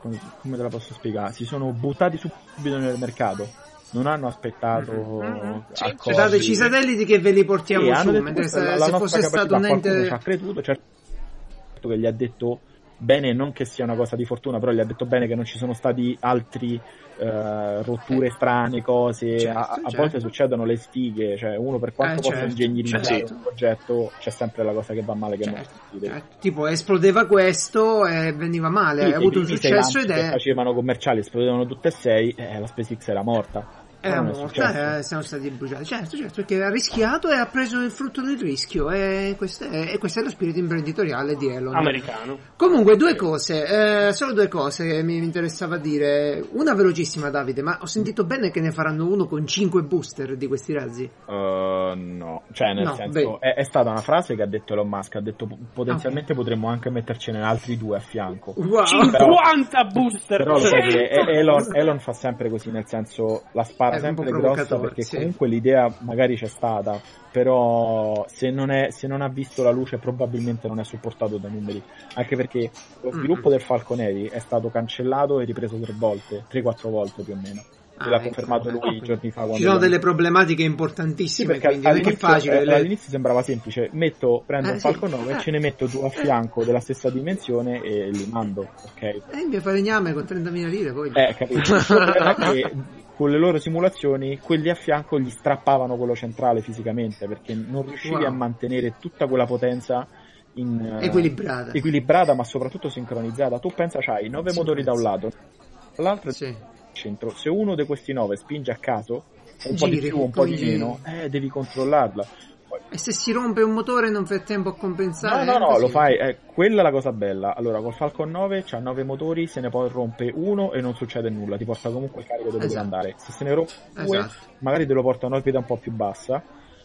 come, come te la posso spiegare? Si sono buttati subito nel mercato. Non hanno aspettato Mhm. Sì, accordi. Dateci i satelliti che ve li portiamo Sì, hanno su, detto mentre se, la se nostra fosse stato capacità, un qualcuno ente... ci ha creduto, certo che gli ha detto bene, non che sia una cosa di fortuna, però gli ha detto bene che non ci sono stati altri eh, rotture strane, cose, Certo, a, a certo. volte succedono le stighe, cioè uno per quanto Eh, possa certo, ingegnerizzare certo. un progetto c'è sempre la cosa che va male che non Certo, succede. certo. Tipo esplodeva questo e veniva male, Sì, hai avuto un successo ed è... facevano commerciali, esplodevano tutte e sei, eh, la SpaceX era morta. Era morta, successo. eh, siamo stati bruciati. Certo, certo, perché ha rischiato e ha preso il frutto del rischio. E questo è, e questo è lo spirito imprenditoriale di Elon. Americano. Comunque, due cose, eh, solo due cose che mi interessava dire. Una velocissima, Davide, ma ho sentito bene che ne faranno uno con 5 booster di questi razzi. Uh, no, cioè nel No, senso è, è stata una frase che ha detto Elon Musk, ha detto potenzialmente Ok. potremmo anche mettercene altri due a fianco. Wow! 50 booster! Però lo sai che 100! Elon, Elon fa sempre così, nel senso la spara È un po' sempre grossa perché sì. comunque l'idea magari c'è stata, però se non, è, se non ha visto la luce probabilmente non è supportato dai numeri, anche perché lo sviluppo Mm. del Falcon Heavy è stato cancellato e ripreso tre volte, tre quattro volte più o meno. Ah, l'ha ecco. confermato lui giorni fa. Ci sono delle problematiche sì, importantissime, perché quindi non è facile. eh, le- all'inizio sembrava semplice, metto, prendo Eh, un sì. Falcon 9 Eh. ce ne metto due a fianco della stessa dimensione e li mando, ok? Eh, mi falegname con 30.000 lire poi. Eh, capito. Il che con le loro simulazioni, quelli a fianco gli strappavano quello centrale fisicamente perché non riuscivi Wow. a mantenere tutta quella potenza in, eh, Equilibrata. equilibrata, ma soprattutto sincronizzata. Tu pensa, c'hai nove Sì, motori da un lato, dall'altro Sì. centro. Se uno di questi nove spinge a caso, un po' di Giri, più, un po' di giri. meno, eh, devi controllarla. E se si rompe un motore non fai tempo a compensare? No, no, no, così. lo fai, eh, quella è la cosa bella. Allora, col Falcon 9 c'ha 9 motori, se ne poi rompe uno e non succede nulla, ti porta comunque il carico dove Esatto. andare. Se se ne rompe due, Esatto. magari te lo porta a un'orbita un po' più bassa.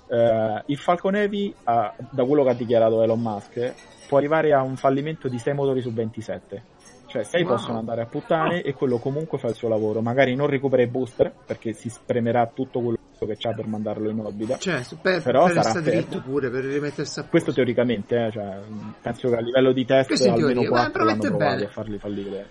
Eh, il Falcon Heavy, ha- da quello che ha dichiarato Elon Musk, può arrivare a un fallimento di 6 motori su 27. Cioè 6 Wow. possono andare a puttane e quello comunque fa il suo lavoro. Magari non recupera i booster perché si spremerà tutto quello che c'ha per mandarlo in orbita. Cioè, per, Però per sarà dritto pure, per rimettersi a posto. Questo teoricamente, eh, cioè, penso che a livello di test Questo almeno teoria, 4 ma l'hanno promette provati bene. a farli fallire.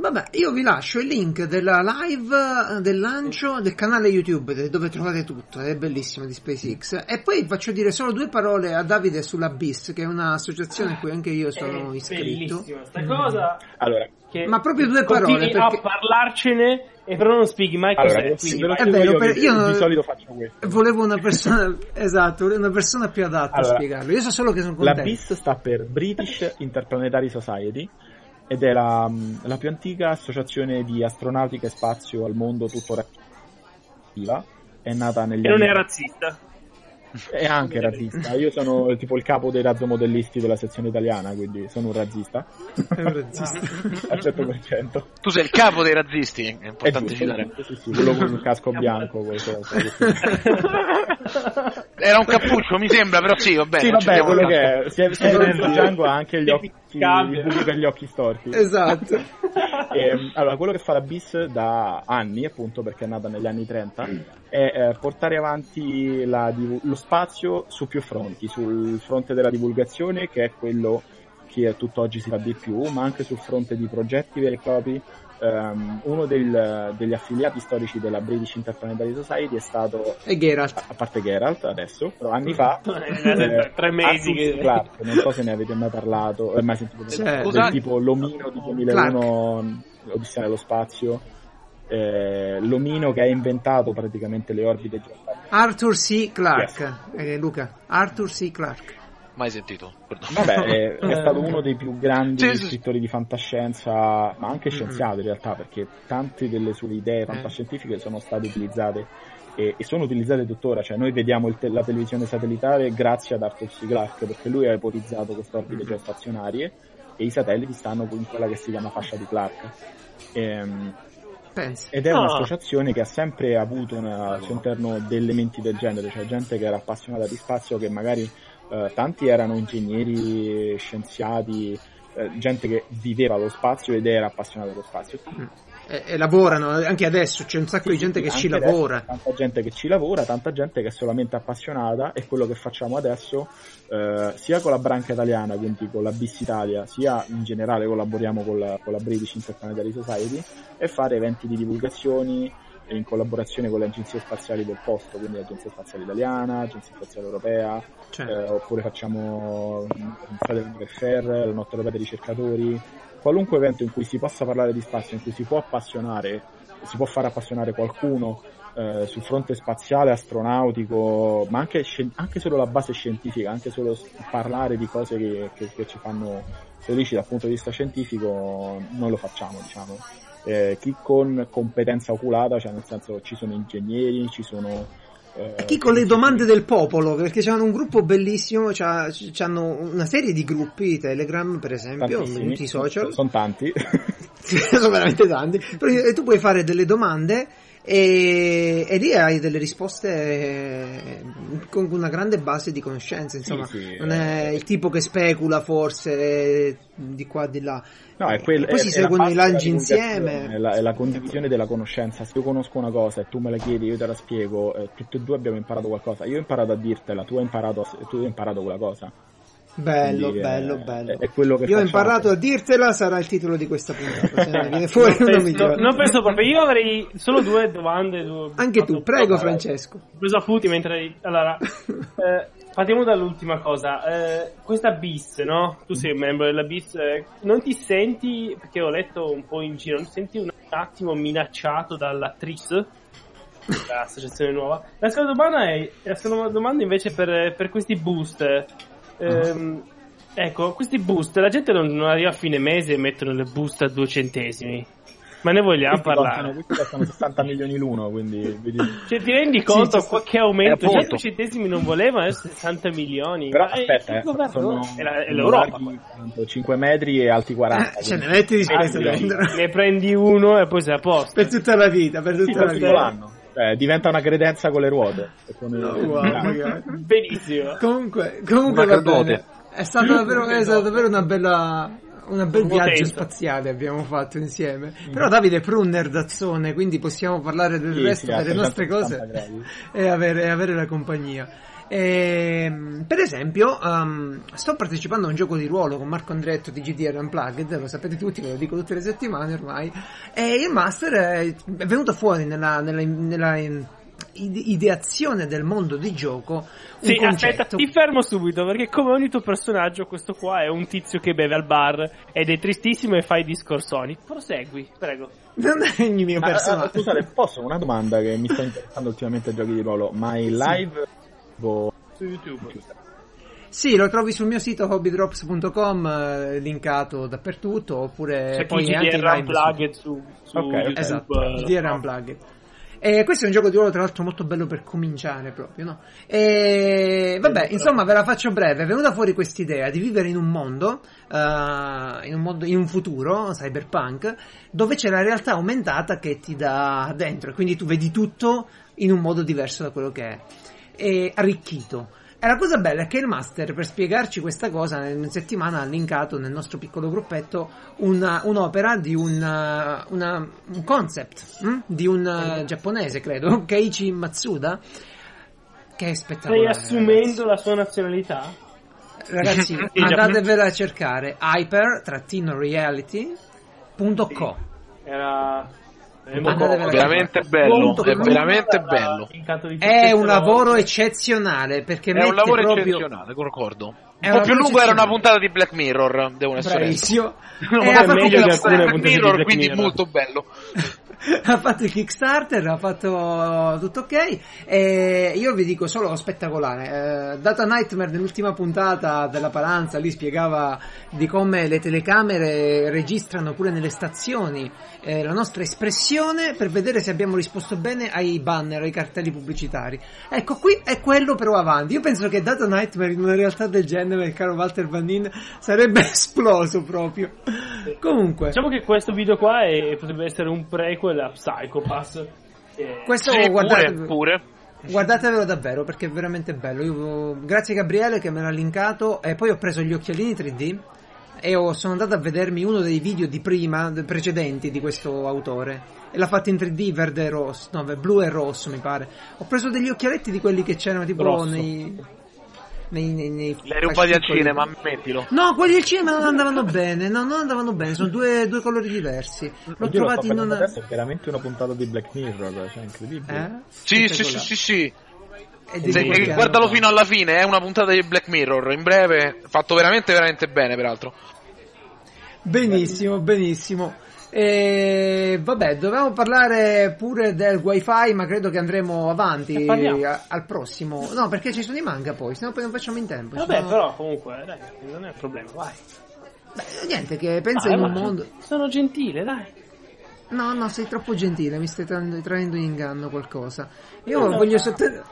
Vabbè, io vi lascio il link della live eh, del lancio del canale YouTube dove trovate tutto, è bellissimo di SpaceX. E poi faccio dire solo due parole a Davide sulla BIS, che è un'associazione a cui anche io sono È iscritto. bellissima sta cosa. Allora, Che Ma proprio due continui parole, perché- a parlarcene e però non spieghi mai allora cos'è. sì, quindi dico vero, io, per- io non- di solito faccio questo. Volevo una persona, esatto, volevo una persona più adatta Allora, a spiegarlo. Io so solo che sono La contento. BIS sta per British Interplanetary Society ed è la, la più antica associazione di astronautica e spazio al mondo tuttora attiva. È nata negli E non anni è razzista. È anche razzista. Io sono tipo il capo dei razzomodellisti della sezione italiana, quindi sono un razzista È un razzista. al 100%. Tu sei il capo dei razzisti, è È importante giusto, citare. sì, sì, quello con il casco bianco. quel coso. Era un cappuccio, mi sembra, però sì, va bene. Sì, vabbè, quello che è. Si è, si è Eh, Django ha anche gli occhi, per gli occhi storti. esatto. E, allora, quello che fa la BIS da anni, appunto perché è nata negli anni 30, è eh, portare avanti la lo spazio su più fronti, sul fronte della divulgazione, che è quello che tutt'oggi si fa di più, ma anche sul fronte di progetti veri e propri. Ehm, uno del- degli affiliati storici della British Interplanetary Society è stato, E Geralt. a parte Geralt adesso, però anni fa, Eh, tre mesi Arthur che- Clarke, non so se ne avete mai parlato, eh, mai sentito Cioè, del Cosa- tipo l'omino di 2001 Odissea nello spazio eh, l'omino che ha inventato praticamente le orbite geostaziali. Arthur C. Clarke. Eh, Luca. Arthur C. Clarke. Mai sentito, perdono. Vabbè, è, è stato uno dei più grandi Sì, sì, sì. scrittori di fantascienza, ma anche scienziato in realtà, perché tante delle sue idee fantascientifiche sono state utilizzate e, e sono utilizzate tuttora. Cioè, noi vediamo il te- la televisione satellitare grazie ad Arthur C. Clarke, perché lui ha ipotizzato queste orbite geostazionarie e i satelliti stanno in quella che si chiama fascia di Clark. Ehm, Pensa. ed è Ah. un'associazione che ha sempre avuto una- al suo interno dei elementi del genere, cioè gente che era appassionata di spazio, che magari eh, tanti erano ingegneri, scienziati, eh, gente che viveva lo spazio ed era appassionata dello spazio. E, e lavorano anche adesso. C'è un sacco di gente che ci adesso lavora. Tanta gente che ci lavora, tanta gente che è solamente appassionata e quello che facciamo adesso, eh, sia con la branca italiana, quindi con la BIS Italia, sia in generale collaboriamo con la, con la British Interplanetary Society, e fare eventi di divulgazioni in collaborazione con le agenzie spaziali del posto, quindi l'Agenzia Spaziale Italiana, l'Agenzia Spaziale Europea, Cioè, eh, oppure facciamo del Fair, la notte europea dei ricercatori, qualunque evento in cui si possa parlare di spazio, in cui si può appassionare, si può far appassionare qualcuno eh, sul fronte spaziale, astronautico, ma anche, anche solo la base scientifica, anche solo parlare di cose che, che- che ci fanno felici dal punto di vista scientifico, non lo facciamo, diciamo. Eh, chi con competenza oculata, cioè nel senso ci sono ingegneri, ci sono... eh, E chi con le domande del popolo, perché c'hanno un gruppo bellissimo, c'ha- c'hanno una serie di gruppi, Telegram per esempio, tantissimi, tutti i social, Sono tanti. sono veramente tanti, e tu puoi fare delle domande e, e lì hai delle risposte eh, con una grande base di conoscenze, insomma, Sì, sì, non è eh. il tipo che specula forse di qua di là. No, è quel, Poi è- si seguono i lanci insieme. È la, è la condivisione della conoscenza. Se io conosco una cosa e tu me la chiedi, io te la spiego, eh, tutti e due abbiamo imparato qualcosa. Io ho imparato a dirtela, tu hai imparato, tu hai imparato quella cosa. Bello, Quindi, eh, bello, bello. è- è quello che Io ho imparato a dirtela, sarà il titolo di questa puntata. se ne viene fuori uno Penso- migliore. non penso proprio, io avrei solo due domande. due- Anche tu, prego Vabbè. Francesco. Ho preso appunti mentre... Allora, eh, partiamo dall'ultima cosa. Eh, questa BIS, no? Tu sei un membro della BIS. eh, non ti senti, perché ho letto un po' in giro, non ti senti un attimo minacciato dalla TRIS? L'associazione nuova. La seconda domanda è, la seconda domanda invece per, per questi boost. Ehm, Ecco, questi boost, la gente non, non arriva a fine mese e mettono le boost a due centesimi. Ma ne vogliamo Questi parlare? costano, questi costano 60 milioni l'uno, quindi vedi- Cioè, ti rendi conto Sì, sì, che aumento? Eh, Già. 2 centesimi non volevano, adesso 60 milioni. Però Ma è- aspetta, il eh, governo sono, è, la- è l'Europa. larghi, 5 metri e alti 40. Eh, ce ne metti di spesa Ah. Ne prendi uno e poi sei a posto. Per tutta la vita, per Sì, tutta la per tutto vita. l'anno. Cioè, diventa una credenza con le ruote. e con No, wow, magari. Benissimo. Comunque, comunque va bene. È stato davvero, è stato davvero una bella, una bel viaggio spaziale abbiamo fatto insieme. Però Davide è pure un nerdazzone, quindi possiamo parlare del Sì, resto sì, delle nostre cose 360 gradi. e avere, e avere la compagnia. Ehm, per esempio, um, sto partecipando a un gioco di ruolo con Marco Andretto di GDR Unplugged, lo sapete tutti, ve lo dico tutte le settimane ormai, e il master è, è venuto fuori nella, nella, nella ideazione del mondo di gioco sì, concetto. aspetta, ti fermo subito perché come ogni tuo personaggio questo qua è un tizio che beve al bar ed è tristissimo e fa i discorsoni. Prosegui, prego. Non è il mio personaggio. Ah, scusate, posso una domanda che mi sta interessando ultimamente ai giochi di ruolo, ma in live su YouTube. Sì, lo trovi sul mio sito hobbydrops.com, eh, linkato dappertutto, oppure C'è poi GDR Unplugged su, su Ok, YouTube. Esatto, eh, GDR Unplugged. E questo è un gioco di ruolo, tra l'altro, molto bello per cominciare proprio, no? E vabbè, insomma, ve la faccio breve. È venuta fuori quest'idea di vivere in un mondo, uh, in, un mondo in un futuro, cyberpunk, dove c'è la realtà aumentata che ti dà dentro. E quindi tu vedi tutto in un modo diverso da quello che è. E arricchito. E la cosa bella è che il master, per spiegarci questa cosa, in settimana ha linkato nel nostro piccolo gruppetto una, un'opera di una, una, un concept hm? di un uh, giapponese, credo, Keiichi Matsuda, che è spettacolare. Stai assumendo ragazzi. la sua nazionalità? Ragazzi, andatevela a cercare hyper-reality.co Era veramente bello, è veramente bello. È un lavoro eccezionale perché è un lavoro proprio... eccezionale, concordo. È un po' più lungo era una puntata di Black Mirror, devo essere Bravissimo. No, è meglio di alcune Black puntate Mirror, di Black quindi Mirror. molto bello. Ha fatto il Kickstarter, ha fatto tutto ok. E io vi dico solo spettacolare. Eh, Data Nightmare nell'ultima puntata della Palanza lì spiegava di come le telecamere registrano pure nelle stazioni eh, la nostra espressione per vedere se abbiamo risposto bene ai banner, ai cartelli pubblicitari. Ecco, qui è quello però avanti. Io penso che Data Nightmare in una realtà del genere, il caro Walter Vanin, sarebbe esploso proprio. Comunque. Diciamo che questo video qua è, potrebbe essere un prequel a Psychopass. Eh, Questo Sì, guardate, pure, pure. Guardatevelo davvero perché è veramente bello. Io, grazie Gabriele che me l'ha linkato e poi ho preso gli occhialini 3D e ho- sono andato a vedermi uno dei video di prima, de- precedenti di questo autore. E l'ha fatto in 3D verde e rosso, no, blu e rosso mi pare. Ho preso degli occhialetti di quelli che c'erano tipo Rosso. nei... nei, nei, nei Le hai rubati al cinema, ammettilo. No, quelli al cinema non andavano bene, no, non andavano bene, sono due, due colori diversi. L'ho Oddio, lo trovati in una... adesso è veramente una puntata di Black Mirror, cioè incredibile. Eh? Sì, sì, sì, sì, sì. Se- eh, guardalo fino alla fine, è una puntata di Black Mirror, in breve, fatto veramente, veramente bene, peraltro. Benissimo, benissimo. E vabbè, dovevamo parlare pure del wifi, ma credo che andremo avanti parliamo. a- al prossimo. No, perché ci sono i manga poi, sennò poi non facciamo in tempo. Vabbè, sono- però comunque, dai, non è un problema, vai. Beh, niente, che pensa Dai, in un mondo. Sono gentile, dai. No, no, sei troppo gentile, mi stai tra- traendo in inganno qualcosa. Io No, voglio no. soltanto.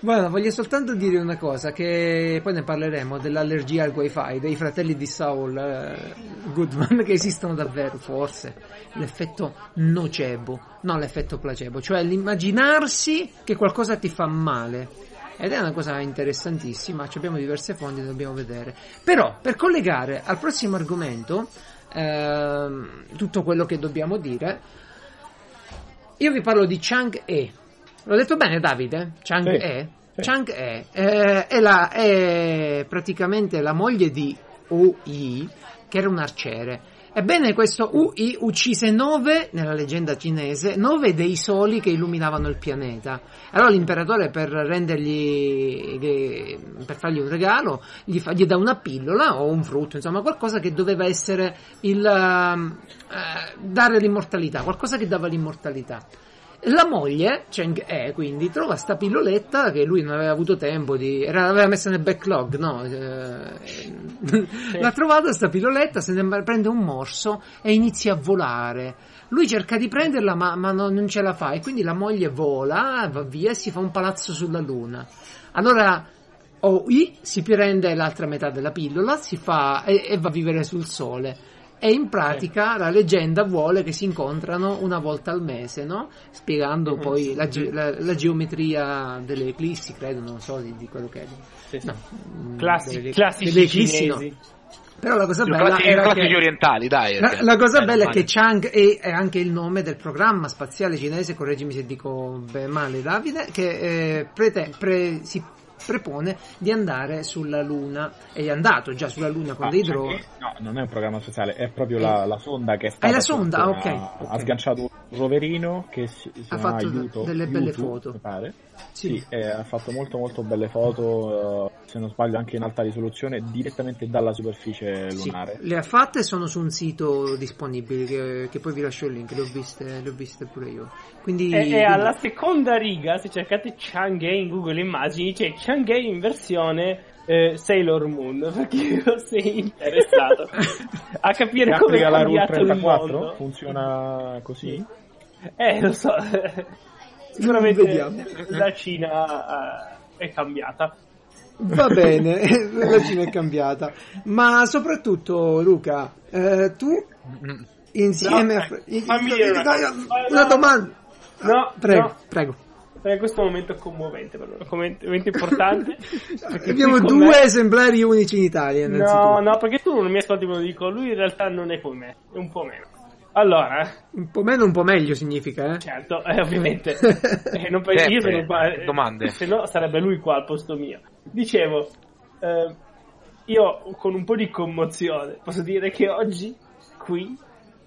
Guarda, voglio soltanto dire una cosa, che poi ne parleremo dell'allergia al wifi, dei fratelli di Saul eh, Goodman, che esistono davvero, forse. L'effetto nocebo, non l'effetto placebo, cioè l'immaginarsi che qualcosa ti fa male. Ed è una cosa interessantissima, abbiamo diverse fonti, dobbiamo vedere. Però, per collegare al prossimo argomento, ehm, tutto quello che dobbiamo dire, io vi parlo di Chang-e. L'ho detto bene, Davide? Chang-e? Sì. Chang-e eh, è, la- è praticamente la moglie di Ui, che era un arciere. Ebbene, questo Ui uccise nove, nella leggenda cinese, nove dei soli che illuminavano il pianeta. Allora l'imperatore, per rendergli, per fargli un regalo, gli, fa- gli dà una pillola o un frutto, insomma, qualcosa che doveva essere il, eh, dare l'immortalità, qualcosa che dava l'immortalità. La moglie, Cheng E, quindi, trova sta pilloletta che lui non aveva avuto tempo di... Era, l'aveva messa nel backlog, no? Eh, L'ha trovata sta pilloletta, se ne prende un morso e inizia a volare. Lui cerca di prenderla ma, ma non, non ce la fa e quindi la moglie vola, va via e si fa un palazzo sulla luna. Allora Oi si prende l'altra metà della pillola si fa, e, e va a vivere sul sole. E in pratica la leggenda vuole che si incontrano una volta al mese, no? Spiegando Mhm. poi la, ge- la- la geometria delle eclissi, credo, non so di, di quello che è. Sì, sì. No, mm, Classi- delle- classici delle eclissi no. cinesi. Però la cosa bella classici, era classici che... orientali, dai. La, perché- la cosa dai, bella è che. Chang E è anche il nome del programma spaziale cinese, correggimi se dico beh, male Davide, che eh, prete- pre- si prepone di andare sulla Luna ed è andato già sulla Luna con Ah, dei droni. no, non è un programma spaziale, è proprio la, la sonda che è stata è la sonda, ok, Ha, sganciato un roverino che si, si Ha fatto Yuto, delle belle Yutu, foto. mi pare. Sì. Sì, e ha fatto molto molto belle foto, eh, se non sbaglio anche in alta risoluzione, direttamente dalla superficie Sì, lunare. le ha fatte sono su un sito disponibile che, che poi vi lascio il link, le ho viste, le ho viste pure io. Quindi, E, e quindi- alla seconda riga, se cercate Chang'e in Google Immagini, c'è Chang'e in versione eh, Sailor Moon, per chi sei interessato a capire come è applica la Rule cambiato il 34 mondo. funziona così? Eh, lo so. Sicuramente Vediamo. la Cina eh, è cambiata. Va bene, la Cina è cambiata. Ma soprattutto, Luca, eh, tu insieme No, a... eh, fammi una domanda. No, Prego, no. prego. Perché questo è un momento commovente per un momento importante. Abbiamo due me- esemplari unici in Italia. No, no, perché tu non mi ascolti quando dico lui in realtà non è come me, è un po' meno. Allora, Un po' meno, un po' meglio significa, eh? certo, eh, ovviamente. Eh, non penso- io sono qua, eh, domande. Se no sarebbe lui qua al posto mio. Dicevo, eh, io con un po' di commozione posso dire che oggi, qui,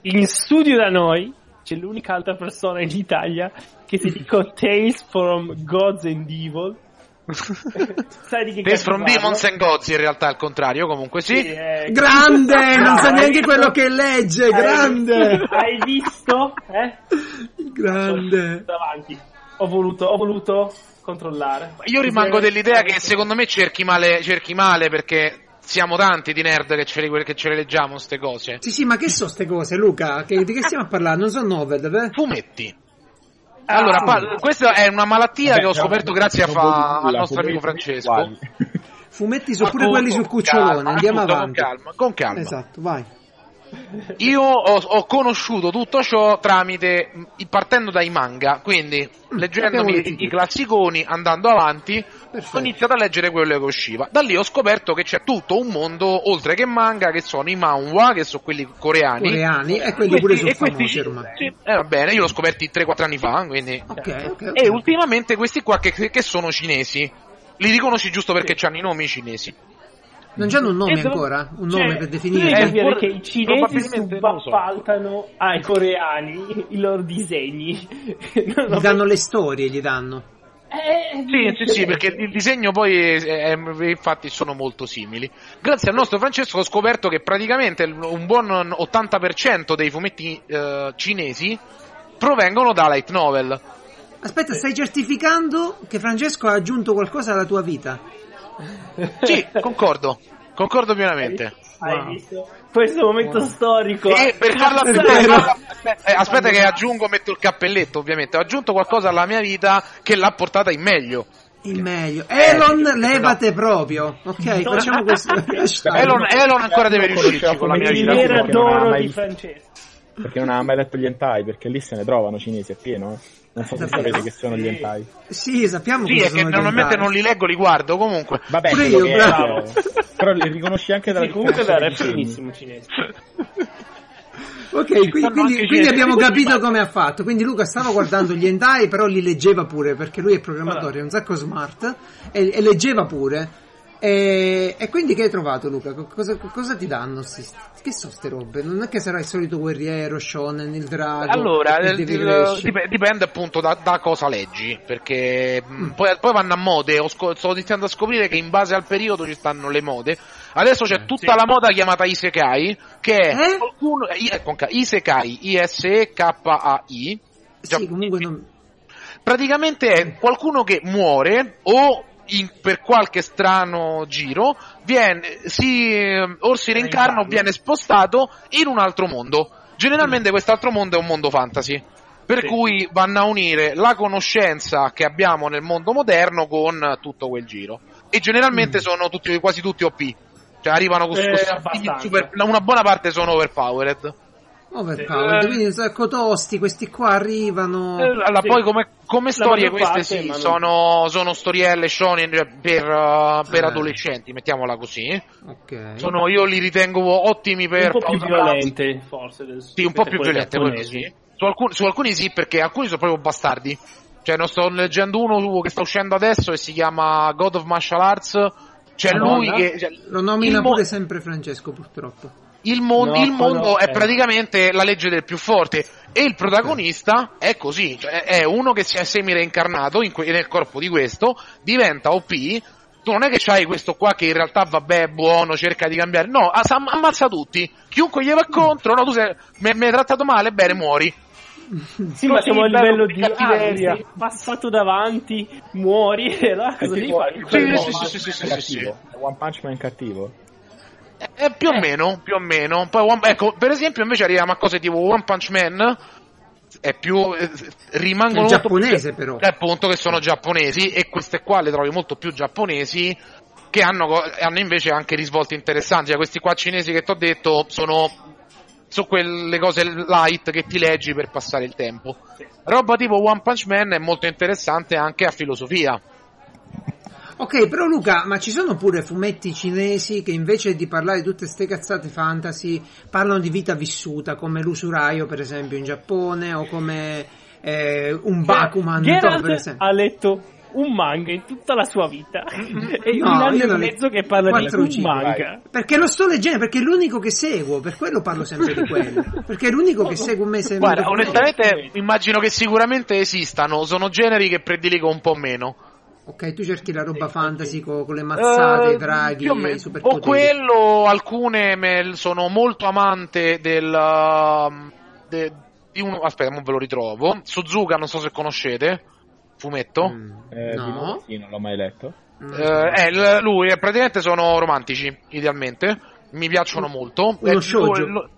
in studio da noi, c'è l'unica altra persona in Italia che si dico Tales from Gods and Evil. Sai di che Tales from parlo? Demons and Gods in realtà al contrario, comunque sì. eh, Grande! Non sa neanche visto? quello che legge, Hai grande! visto? Hai visto? Eh? Grande! Davanti. Ho voluto, ho voluto controllare. Io rimango dell'idea che secondo me cerchi male, cerchi male perché siamo tanti di nerd che ce le, che ce le leggiamo ste cose. Sì, sì, ma che sono ste cose, Luca? Che- di che stiamo a parlare? Non sono novel, beh? Fumetti. Ah, Allora, pa- questa è una malattia che ho Beh, scoperto no, grazie a non fa- al nostro amico Francesco. Fumetti sono pure quelli sul cucciolone, calma, andiamo avanti. Con calma, con calma. Esatto, vai. Io ho, ho conosciuto tutto ciò tramite partendo dai manga, quindi leggendomi i, classiconi, andando avanti, Perfetto. ho iniziato a leggere quello che usciva. Da lì ho scoperto che c'è tutto un mondo oltre che manga, che sono i manhwa, che sono quelli coreani. Coreani, e quelli pure sono questi famosi sì, ormai. sì, eh, va bene, io l'ho scoperti 3-4 anni fa, quindi... Ok, ok. ok. E ultimamente questi qua che, che sono cinesi. Li riconosci giusto perché hanno i nomi cinesi. Non c'hanno un nome E dove- ancora? Un cioè, nome per definire? Eh, capire for- che i cinesi lo so. subappaltano ai coreani i loro disegni. Gli danno le storie, gli danno. Eh, Sì, sì, sì, perché il disegno poi è- è- infatti sono molto simili. Grazie al nostro Francesco ho scoperto che praticamente un buon 80% dei fumetti eh, cinesi provengono da light novel. Aspetta, stai certificando che Francesco ha aggiunto qualcosa alla tua vita? Sì, concordo, concordo pienamente. Hai Wow. visto? Questo momento storico. E per farla più aspetta, eh, aspetta che aggiungo, metto il cappelletto ovviamente, ho aggiunto qualcosa alla mia vita che l'ha portata in meglio. Il meglio. Elon, sì, levate proprio. Ok, facciamo questo. Elon, Elon ancora deve riuscirci con la mia Il vita. ha d'oro mai di. Francesco. Perché non ha mai letto gli hentai, perché lì se ne trovano cinesi, è pieno. eh. Non so se sapete che sono gli hentai. Sì, sappiamo Sì, cosa è che sono gli normalmente non li leggo, li guardo comunque. Vabbè, Pure io, che bravo. però li riconosci anche dalla Sì, comunque dei disegni. benissimo cinese. Ok, quindi, quindi- quindi abbiamo capito come ha fatto. Quindi Luca stava guardando gli hentai, però li leggeva pure, perché lui è programmatore, è un sacco smart, e, e leggeva pure. E, e quindi che hai trovato Luca? Co- Cosa, cosa ti danno? sti- che sono ste robe? Non è che sarà il solito guerriero, shonen, il drago. Allora, il il- dipende appunto da, da cosa leggi, perché mh, poi, poi vanno a mode, Ho sco- sto iniziando a scoprire che in base al periodo ci stanno le mode. Adesso c'è tutta sì. la moda chiamata Isekai, che è Eh? qualcuno, i- eh, con K, Isekai, I-S-E-K-A-I, Sì, comunque non... praticamente è qualcuno che muore o in- per qualche strano giro viene, si, eh, o si reincarna o viene spostato in un altro mondo. Generalmente quest'altro mondo è un mondo fantasy. Per Sì. cui vanno a unire la conoscenza che abbiamo nel mondo moderno con tutto quel giro. E generalmente sono tutti, quasi tutti OP. Cioè arrivano con Eh, con- super- una buona parte sono overpowered. Overpowered, Eh, quindi un sacco tosti, questi qua arrivano... Eh, Allora, Sì. poi come, come storie queste parte, sì, sono, sono storielle shonen per, uh, per Eh. adolescenti, mettiamola così. Ok. Sono, io li ritengo ottimi per... un po' più violente, forse. del- Sì, un po' più violente, sì. Su alcuni, su alcuni sì, perché alcuni sono proprio bastardi. Cioè, non sto leggendo uno che sta uscendo adesso e si chiama God of Martial Arts. C'è Madonna. lui che. cioè, Lo nomina mo- pure sempre Francesco, purtroppo. Il, mon- No, il mondo quello è è- praticamente la legge del più forte e il protagonista è così, cioè è uno che si è semi-reincarnato in que- nel corpo di questo, diventa OP, tu non è che c'hai questo qua che in realtà vabbè è buono, cerca di cambiare, no, ah, sa- ammazza tutti, chiunque gli va contro, no, tu sei, mi hai trattato male, bene, muori. Sì, ma siamo a livello di ah, cattiveria. sei passato davanti, muori e là È cosa devi fare? il Sì, sì, sì, sì, sì, sì, sì. One Punch Man cattivo. Eh, più o meno, più o meno. Poi, One- ecco, per esempio, invece arriviamo a cose tipo One Punch Man. È più. eh, rimangono. È molto più- giapponese, però. Eh, appunto, che sono giapponesi. E queste qua le trovi molto più giapponesi. Che hanno, hanno invece anche risvolti interessanti. Cioè, questi qua cinesi che ti ho detto sono. Su quelle cose light che ti leggi per passare il tempo. Roba tipo One Punch Man è molto interessante anche a filosofia. Ok, però Luca, ma ci sono pure fumetti cinesi che invece di parlare di tutte ste cazzate fantasy parlano di vita vissuta, come l'usuraio per esempio in Giappone o come eh, un Bakuman Geralt per esempio. ha letto un manga in tutta la sua vita e No, un anno e mezzo che parla di un cinque, manga. Perché lo sto leggendo, perché è l'unico che seguo, per quello parlo sempre di quello. Perché è l'unico che segue un mese e Guarda, onestamente immagino che sicuramente esistano, sono generi che prediligo un po' meno. Ok, tu cerchi la roba fantasy co- con, le mazzate, i draghi, più o quello, alcune me- sono molto amante del... um, de- di uno, aspetta, mo ve lo ritrovo. Suzuka, non so se conoscete, fumetto. Mm, Eh, no. sì, non l'ho mai letto. Mm. Eh, eh, l- lui, praticamente sono romantici, idealmente. Mi piacciono molto. Uno Eh, shoujo? lo-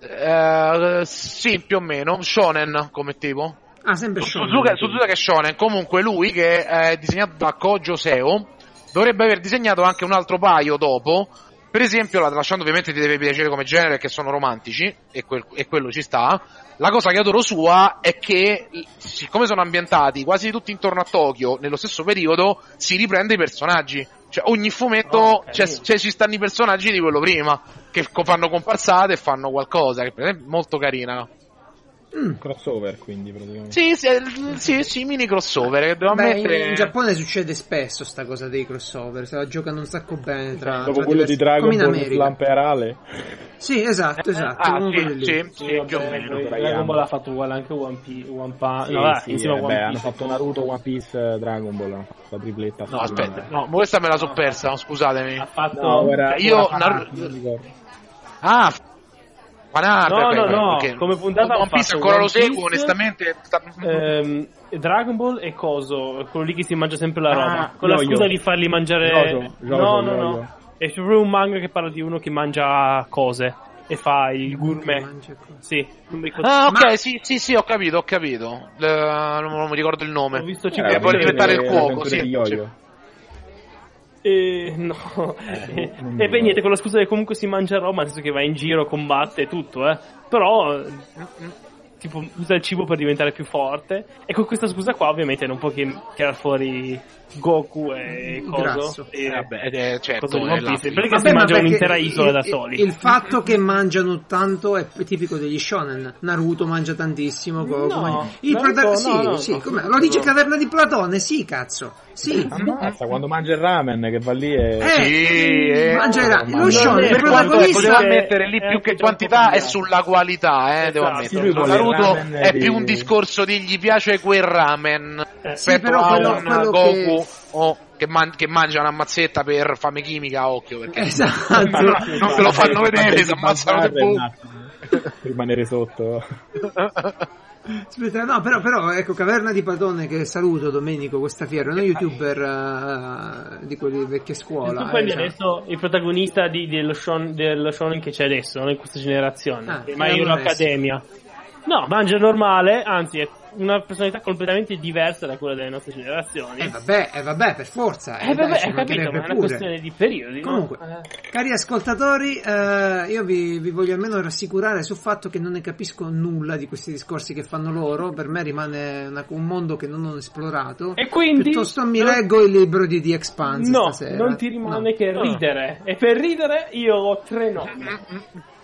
eh, sì, più o meno. Shonen come tipo. Ah, sempre Shonen. Suzuka, Suzuka che Shonen, comunque lui che è disegnato da Kojo Seo dovrebbe aver disegnato anche un altro paio dopo. Per esempio, la lasciando ovviamente ti deve piacere come genere perché sono romantici e, quel- e quello ci sta. La cosa che adoro sua è che, siccome sono ambientati quasi tutti intorno a Tokyo nello stesso periodo, si riprende i personaggi. Cioè, ogni fumetto Oh, c'è- c'è- ci stanno i personaggi di quello prima, che fanno comparsate e fanno qualcosa, che per esempio è molto carina. Mm. Crossover, quindi, praticamente. Sì, sì, eh, sì, sì, mini crossover che devo Beh, in, ammettere. in Giappone succede spesso sta cosa dei crossover, se la giocano un sacco bene tra, Dopo tra quello diversi- di Dragon Ball Arale. Sì, esatto, esatto. Ah, sì, sì, sì, vabbè, più o meno. Dragon Ball ha fatto uguale anche One Piece, One Sì, no, sì, insieme a eh, One beh, Piece. hanno fatto Naruto, One Piece, eh, Dragon Ball, hanno fatto la tripletta. No, aspetta, no, questa me la so persa, scusatemi. Ha fatto No, era, Io- era Fanatic, Naruto- non Ah, Fanatic, No, no, no, come puntata One Piece ancora One lo seguo, Piece, onestamente. sta- ehm, Dragon Ball e Coso, quello lì che si mangia sempre la Ah, roba. Con la scusa di farli mangiare. Jojo, Jojo, no, no, Yo-Yo. no. È proprio un manga che parla di uno che mangia cose e fa il gourmet. Sì, non mi ricordo. Ah, ok, Ma- sì, sì, sì, ho capito, ho capito. Le- non, non mi ricordo il nome. Ho visto Eh, cinque che vuole diventare il le cuoco, sì, di Yo-Yo. Eh, no. Eh, e beh, niente, con la scusa che comunque si mangia roba, nel senso che va in giro, combatte e tutto, eh. Però, tipo, usa il cibo per diventare più forte. E con questa scusa qua, ovviamente, non può che tirare fuori Goku e Coso. Grasso. E, Eh, vabbè, eh, certo, Coso è. Perché Vabbè, si ma mangia perché un'intera isola il- da il- soli. Il fatto che mangiano tanto è tipico degli shonen. Naruto mangia tantissimo. Goku No, mangia- Il Naruto prota- no, sì, no, sì, no. lo dice Caverna di Platone, sì, cazzo. Sì. Ammazza, quando mangia il ramen che va lì e... Eh, Sì, eh. mangerà. Non Lo è shonen, il per quanto è protagonista Devo Poteva- ammettere lì è più che quantità è sulla qualità, eh, devo Esatto. ammettere. Sì, il Naruto ramen è più un discorso di gli piace quel ramen sì, rispetto però a quello- un quello Goku o che, man- che mangia una mazzetta per fame chimica a occhio perché Esatto. non se lo fanno vedere, si ammazzano attimo, per rimanere sotto. Aspetta, no, però, però, ecco, Caverna di Platone che saluto Domenico, questa fiera, uno youtuber eh, di quelli vecchia scuola. tu prendi eh, adesso il protagonista di- dello, shon, dello shonen che c'è adesso, non in questa generazione, Ah, ma in un'accademia. No, mangia normale, anzi è una personalità completamente diversa da quella delle nostre generazioni. Eh vabbè, eh vabbè, per forza. Eh, dai, vabbè, ci hai capito, ma è una pure. questione di periodi, no? Comunque, Eh. cari ascoltatori, eh, io vi, vi voglio almeno rassicurare sul fatto che non ne capisco nulla di questi discorsi che fanno loro. Per me rimane una- un mondo che non ho esplorato. E quindi Piuttosto mi non- leggo il libro di The Expanse No, stasera. non ti rimane No. che ridere. E per ridere io ho tre nomi.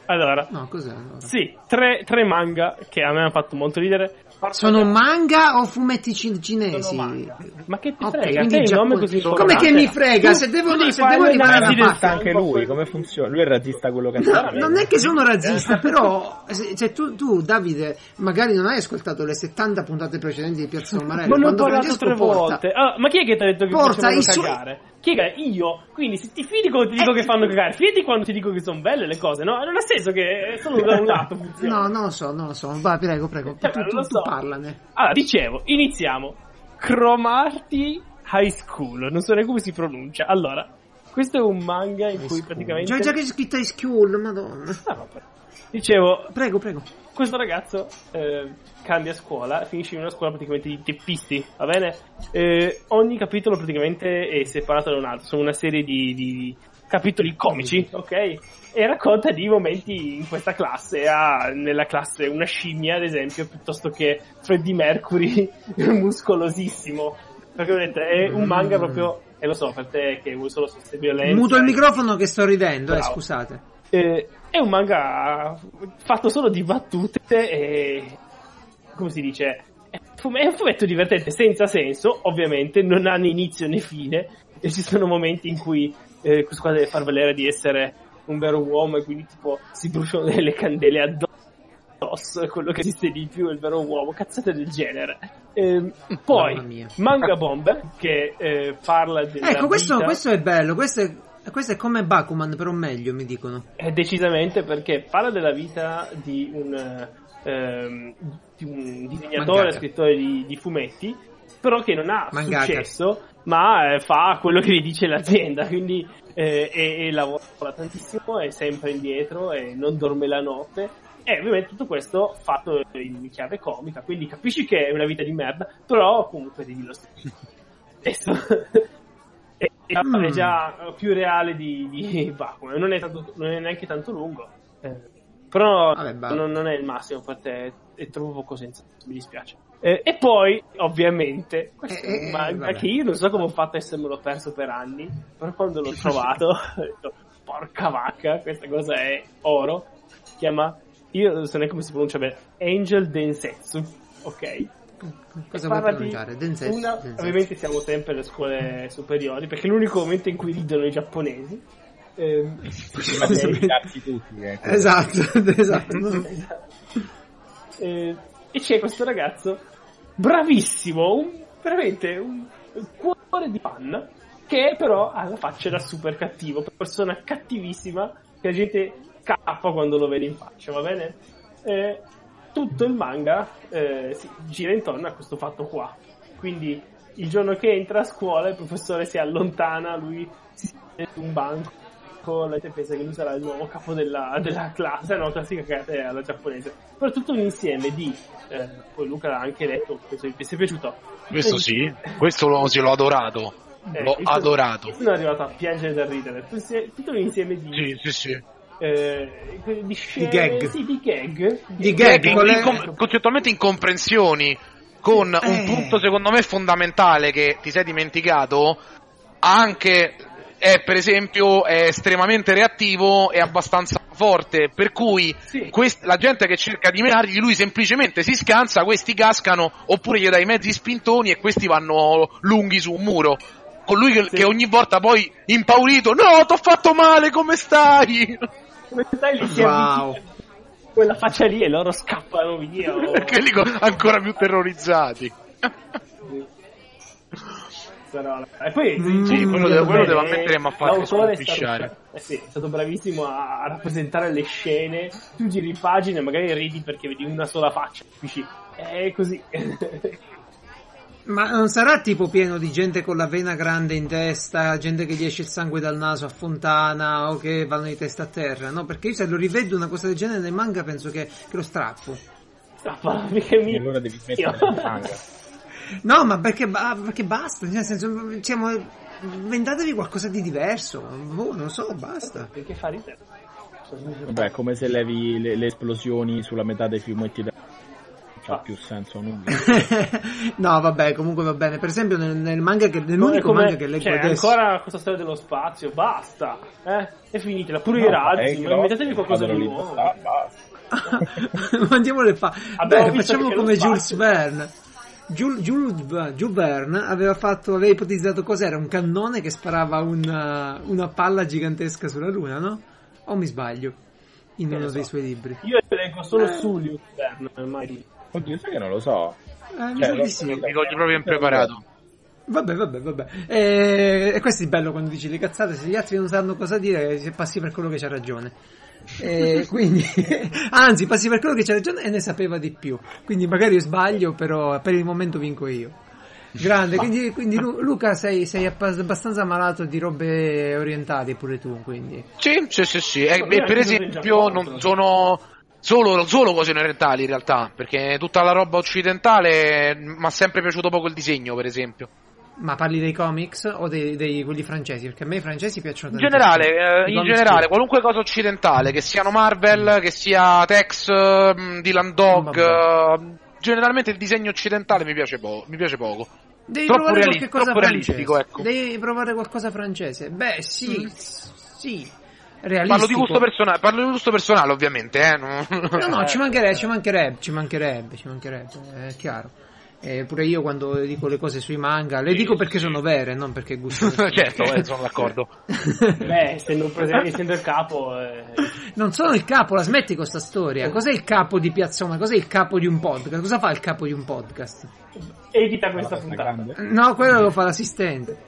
Allora, No, cos'è allora? sì, tre, tre manga che a me hanno fatto molto ridere. Sono manga o fumetti ci- cinesi? Ma che ti Ok, frega? quindi il nome Giappone- così Come che mi frega? Se devo, tu devi se devo arrivare alla parte. anche lui, come funziona? Lui è razzista quello che No, non è che sono razzista, però se, se tu, tu, Davide, magari non hai ascoltato le 70 puntate precedenti di Piazza Umarelli. Ma ne ho parlato Francesco tre porta- volte. Ah, ma chi è che ti ha detto che Porta facevano i suoi- cagare? Chi è che io? Quindi se ti fidi quando ti dico Eh. che fanno cagare, fidi quando ti dico che sono belle le cose, no? Non ha senso che solo da un lato funziona. No, non lo so, non lo so. Va, prego, prego. Tu, Eh, tu, non lo tu so. parlane. Allora, dicevo, iniziamo. Cromarty High School, non so neanche come si pronuncia. Allora, questo è un manga in cui praticamente... Già, già che c'è scritto high school, madonna. Ah, vabbè. Dicevo, Prego, prego. questo ragazzo eh, cambia scuola, finisce in una scuola praticamente di teppisti, va bene? Eh, ogni capitolo praticamente è separato da un altro, sono una serie di, di capitoli comici, ok? E racconta di momenti in questa classe, ha nella classe una scimmia ad esempio, piuttosto che Freddie Mercury muscolosissimo, perché vedete è un manga proprio, e lo so per te che vuoi solo sostenere violenza. Muto il microfono che sto ridendo, eh, scusate. eh, è un manga fatto solo di battute e come si dice è un fumetto divertente senza senso ovviamente non ha né inizio né fine e ci sono momenti in cui eh, questo qua deve far valere di essere un vero uomo e quindi tipo si bruciano delle candele addosso quello che esiste di più è il vero uomo cazzate del genere Mamma poi. Manga Bomber che eh, parla della Ecco, questo, vita- questo è bello. Questo è, questo è come Bakuman, però meglio, mi dicono. Eh, decisamente perché parla della vita di un, ehm, di un disegnatore, Mangaka. scrittore di, di fumetti, però che non ha Mangaka. successo, ma eh, fa quello che gli dice l'azienda, quindi eh, e, e lavora tantissimo, è sempre indietro e non dorme la notte. E ovviamente tutto questo fatto in chiave comica, quindi capisci che è una vita di merda, però comunque devi lo stesso. è, Mm. è già più reale di, di Bakuman, non è, tanto- non è neanche tanto lungo. Eh, però Vabbè, va. non, non è il massimo per te, è troppo poco senza, mi dispiace. Eh, e poi, ovviamente, questo Eh, eh, manga che io non so come ho fatto a essermelo perso per anni, però quando l'ho trovato ho detto, porca vacca, questa cosa è oro. Si chiama, io non so neanche come si pronuncia bene, Angel Densetsu, ok? Cosa vuoi pronunciare? Densetsu, una- Densetsu. ovviamente siamo sempre alle scuole superiori, perché è l'unico momento in cui ridono i giapponesi. Prima di eliminarsi tutti. eh. Esatto, esatto. Eh, e c'è questo ragazzo bravissimo, un- veramente un, un cuore di panna, che però ha la faccia da super cattivo, persona cattivissima, che la gente cappa quando lo vede in faccia, va bene? Eh, tutto il manga eh, si gira intorno a questo fatto qua. Quindi il giorno che entra a scuola il professore si allontana, lui si siede su un banco la gente pensa che lui sarà il nuovo capo della, della classe, no, classica cagata alla giapponese. Però tutto un insieme di, eh, poi Luca l'ha anche detto, penso che sia piaciuto. Questo sì, questo l'ho, sì, l'ho adorato. Eh, L'ho adorato. Sono arrivato a piangere da ridere. Tutto un insieme di, Sì, sì, sì. Eh, di scene, gag. Sì, di gag. Di gag, con le- incom- concettualmente incomprensioni con un Eh. punto secondo me fondamentale che ti sei dimenticato anche è per esempio è estremamente reattivo e abbastanza forte per cui Sì. quest- la gente che cerca di menargli lui semplicemente si scansa questi cascano oppure gli dai mezzi spintoni e questi vanno lunghi su un muro con lui che, Sì. che ogni volta poi impaurito no t'ho fatto male come stai Come stai lì si Wow. quella faccia lì e loro scappano via. perché lì co- ancora più terrorizzati Però- E poi Mm, sì, quello devo- quello bene. devo ammettere, è scompisciare. stato, eh sì, è stato bravissimo a, a rappresentare le scene. Tu giri pagine e magari ridi perché vedi una sola faccia. Dici, è così. Ma non sarà tipo pieno di gente con la vena grande in testa, gente che gli esce il sangue dal naso a fontana o che vanno di testa a terra, no? Perché io se lo rivedo una cosa del genere nel manga penso che, che lo strappo. Strappa, perché mi... E allora devi smettere il manga. No, ma perché, perché basta, nel senso, siamo, inventatevi qualcosa di diverso, boh, non so, basta. Perché fa ridere. Vabbè, come se levi le, le esplosioni sulla metà dei fumetti da... C'ha più senso nulla. no, vabbè, comunque va bene. Per esempio nel, nel manga che, nell'unico Come- manga che leggo cioè, adesso... ancora questa storia dello spazio, basta, eh? È finitela, pure i No, razzi, è ma inventatevi qualcosa di nuovo. basta, basta. Mandiamo le fa. Beh, facciamo come Jules. Verne. Jules, Jules, Jules Verne aveva fatto, aveva ipotizzato cos'era un cannone che sparava una, una palla gigantesca sulla Luna, no? O mi sbaglio? In Che uno ne dei so. suoi libri. Io leggo solo Eh. su Luke Verne, mai lui. Oddio, sai che non lo so. Eh, mi Cioè, lo- sì. Mi cogli proprio impreparato. Vabbè, vabbè, vabbè. E, e questo è bello quando dici le cazzate, se gli altri non sanno cosa dire, se passi per quello che c'ha ragione. E quindi, anzi, passi per quello che c'ha ragione e ne sapeva di più. Quindi magari io sbaglio, però per il momento vinco io. Grande, quindi, quindi Lu- Luca sei, sei abba- abbastanza malato di robe orientali pure tu, quindi. Sì, sì, sì, sì. E, per esempio non sono solo, solo cose orientali in realtà, perché tutta la roba occidentale mi ha sempre piaciuto poco il disegno, per esempio. Ma parli dei comics o dei, dei quelli francesi? Perché a me i francesi piacciono In tantissimo. generale, eh, in generale, qualunque cosa occidentale, che siano Marvel, che sia Tex, eh, Dylan Dog, eh, generalmente il disegno occidentale mi piace, po- mi piace poco. Devi Troppo provare reali- qualche cosa troppo francese. ecco. Devi provare qualcosa francese. Beh, sì, sì. Realistico. Parlo di gusto personale, parlo di gusto personale ovviamente, eh. non- No, no, ci mancherebbe, ci mancherebbe, ci mancherebbe, ci mancherebbe, è chiaro. E pure io quando dico le cose sui manga, le dico perché sono vere, non perché gusto. certo, eh, sono d'accordo. Beh, essendo, presente, essendo il capo... eh, Non sono il capo, la smetti con sta storia. Cos'è il capo di Piazzoma? Cos'è il capo di un podcast? Cosa fa il capo di un podcast? edita questa Basta, puntata. No, quello lo fa l'assistente.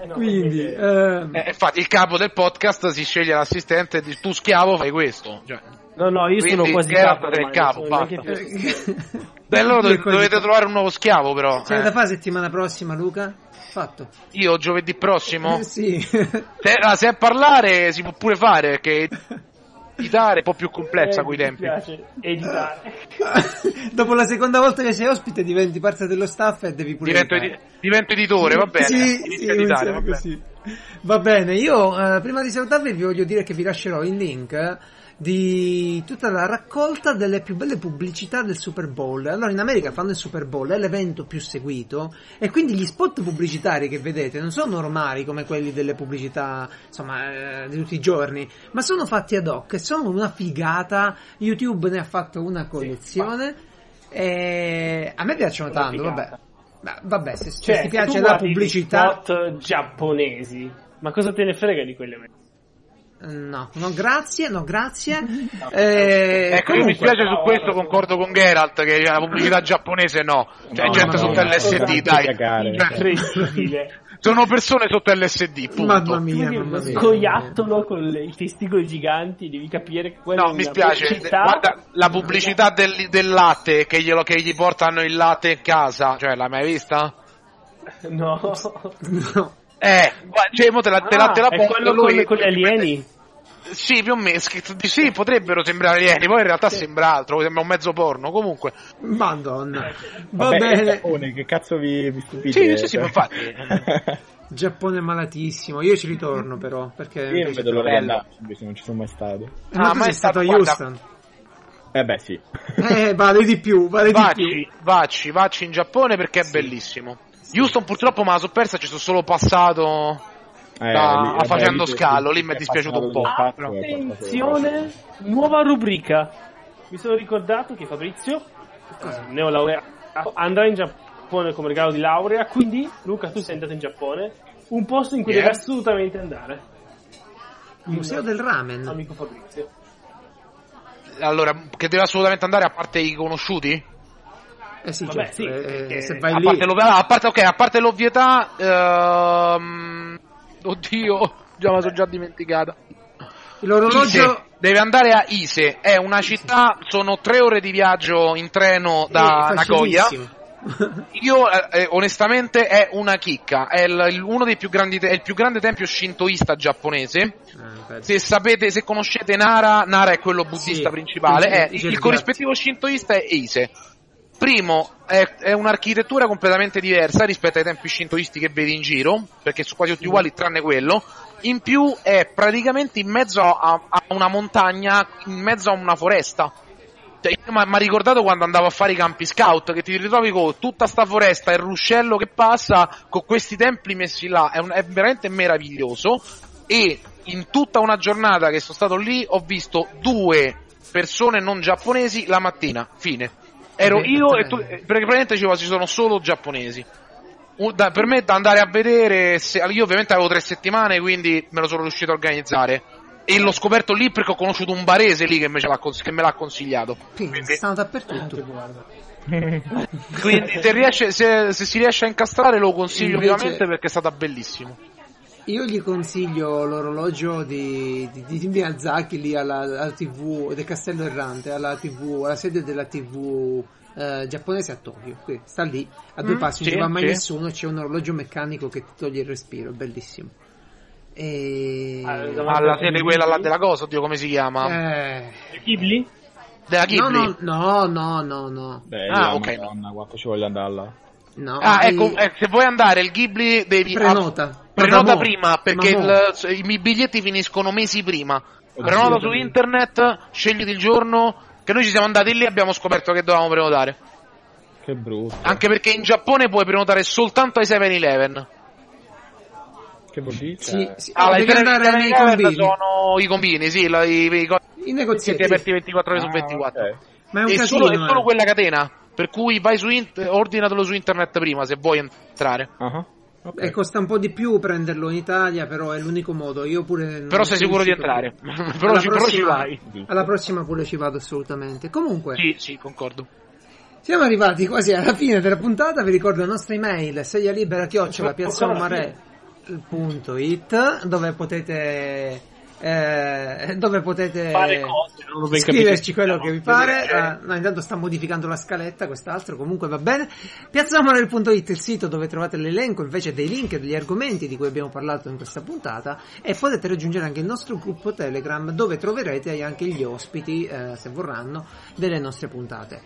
Eh, no, Quindi, ehm, Eh, infatti il capo del podcast si sceglie l'assistente e dice tu schiavo fai questo. Cioè, No, no, io sono quasi capo. ormai, capo, beh, allora dov- dovete trovare un nuovo schiavo però. C'è eh. da fare settimana prossima, Luca? Fatto. Io giovedì prossimo. Eh, sì. Se, ah, se è parlare si può pure fare perché editare un po' più complessa Eh, coi mi tempi. piace editare. Dopo la seconda volta che sei ospite diventi parte dello staff e devi pure Divento, edi- divento editore, va bene. Sì, Inizio sì, a editare, va bene. così. Va bene, io eh, prima di salutarvi vi voglio dire che vi lascerò il link eh, di tutta la raccolta delle più belle pubblicità del Super Bowl. Allora in America fanno il Super Bowl, è l'evento più seguito e quindi gli spot pubblicitari che vedete non sono normali come quelli delle pubblicità insomma eh, di tutti i giorni, ma sono fatti ad hoc e sono una figata. YouTube ne ha fatto una collezione e a me piacciono tanto, figata. vabbè. Ma vabbè, se, se Cioè, ti se piace tu la pubblicità, spot giapponesi, ma cosa te ne frega di quelle? No, no, grazie, no, grazie. Eh, Ecco, io mi comunque, spiace su questo, concordo con Geralt che la pubblicità giapponese no. Cioè, No, gente no, sotto no, LSD, no, dai. cagare. Cioè, sono persone sotto LSD, punto. Mamma mia, mamma mia. scoiattolo con le- i testicoli giganti, devi capire che quella No, mi spiace. pubblicità. Guarda, la pubblicità del, del latte che, glielo, che gli portano il latte in casa, cioè, l'hai mai vista? No. No. Eh, guarda, cioè, mo te la, te la, Ah, te la è pongo, quello lui- con, con gli alieni? Sì, più o meno. Sì, potrebbero sembrare alieni, poi in realtà sembra altro, sembra un mezzo porno. Comunque, Madonna. Va Vabbè, bene. Giappone, che cazzo vi, vi stupite? Sì, sì, sì, Cioè- ma infatti. Giappone malatissimo. Io ci ritorno però, perché Io non vedo l'ora di andarci, invece non ci sono mai stato. Ma Ah, tu ma sei è stato a guarda- Houston. Eh beh, sì. Eh, vale di più, vale di più. Vacci, vacci, vacci in Giappone perché è bellissimo. Houston purtroppo me la so persa, ci sono solo passato Eh, Da- lì- vabbè, facendo lì- scalo, lì mi è dispiaciuto un po'. del Attenzione, nuova rubrica. Mi sono ricordato che Fabrizio, eh, neolaureato, andrà in Giappone come regalo di laurea, quindi Luca tu sei andato in Giappone, un posto in cui Yeah. devi assolutamente andare. Il museo del ramen. Amico Fabrizio. Allora, che deve assolutamente andare a parte i conosciuti? Eh sì, Vabbè, certo, sì, eh, se vai A lì... parte, a parte, ok, a parte l'ovvietà, ehm, oddio, già me sono già dimenticata. L'orologio... Ise, deve andare a Ise, è una città, sono tre ore di viaggio in treno da Eh, Nagoya. facilissimo. Io, eh, eh, onestamente, è una chicca. È il, il- uno dei più grandi, è il più grande tempio shintoista giapponese. Eh. Se sapete, se conoscete Nara, Nara è quello buddista Sì, principale. sì, il certo. corrispettivo shintoista è Ise. Primo, è, è un'architettura completamente diversa rispetto ai templi shintoisti che vedi in giro, perché sono quasi tutti uguali tranne quello. In più è praticamente in mezzo a, a una montagna, in mezzo a una foresta. Cioè, mi ha ricordato quando andavo a fare i campi scout, che ti ritrovi con tutta sta foresta e il ruscello che passa, con questi templi messi là, è, un- è veramente meraviglioso. E in tutta una giornata che sono stato lì ho visto due persone non giapponesi la mattina. Fine. Ero io e tu, eh, perché praticamente ci ci sono solo giapponesi. Da- per me da andare a vedere, se- io ovviamente avevo tre settimane, quindi me lo sono riuscito a organizzare. E l'ho scoperto lì perché ho conosciuto un barese lì che me, ce l'ha cons- che me l'ha consigliato. Quindi stanno dappertutto. Quindi se, riesce- se- se si riesce a incastrare lo consiglio Invece- vivamente perché è stata bellissimo. Io gli consiglio l'orologio di, di, di Miyazaki lì alla, alla TV del Castello Errante, alla TV, alla sede della TV eh, giapponese a Tokyo. Qui, sta lì, a due Mm, passi, non ci va mai nessuno, c'è un orologio meccanico che ti toglie il respiro, è bellissimo. E... Ah, Alla sede quella là della cosa, oddio come si chiama? Eh, Ghibli? Della no, Ghibli. no, no, no, no, no. Beh, Ah, ah, ok. madonna, quanto ci voglio andare là. no. Ah, e- ecco, eh, se vuoi andare il Ghibli devi Prenota. Prenota mo, prima perché il- i biglietti finiscono mesi prima. Prenota su internet, scegli il giorno. Che noi ci siamo andati lì e abbiamo scoperto che dovevamo prenotare. Che brutto. Anche perché in Giappone puoi prenotare soltanto ai 7-Eleven. Che vuol dire? Sì, sì, Ah, devi i andare nei 7-Eleven combini, sono i combini, sì, la- i, i, i negozietti. aperti 24 ore su Ah, 24. ok. Ma è un E casino. solo, è solo eh. quella catena. Per cui vai su int- ordinatelo su internet prima se vuoi entrare. Ah, ok. E costa un po' di più prenderlo in Italia, però è l'unico modo. Io pure. Però sei sicuro di entrare. però, Alla ci, però ci prossima- vai. Alla prossima pure ci vado assolutamente. Comunque, Sì, sì, concordo. siamo arrivati quasi alla fine della puntata. Vi ricordo la nostra email, sedia libera chiocciola piazzomare.it dove potete. Eh, dove potete cose, scriverci capito. quello che vi pare. Ah, no, intanto sta modificando la scaletta, quest'altro comunque va bene. Piazzamare.it è il sito dove trovate l'elenco invece dei link e degli argomenti di cui abbiamo parlato in questa puntata e potete raggiungere anche il nostro gruppo Telegram dove troverete anche gli ospiti, eh, se vorranno, delle nostre puntate.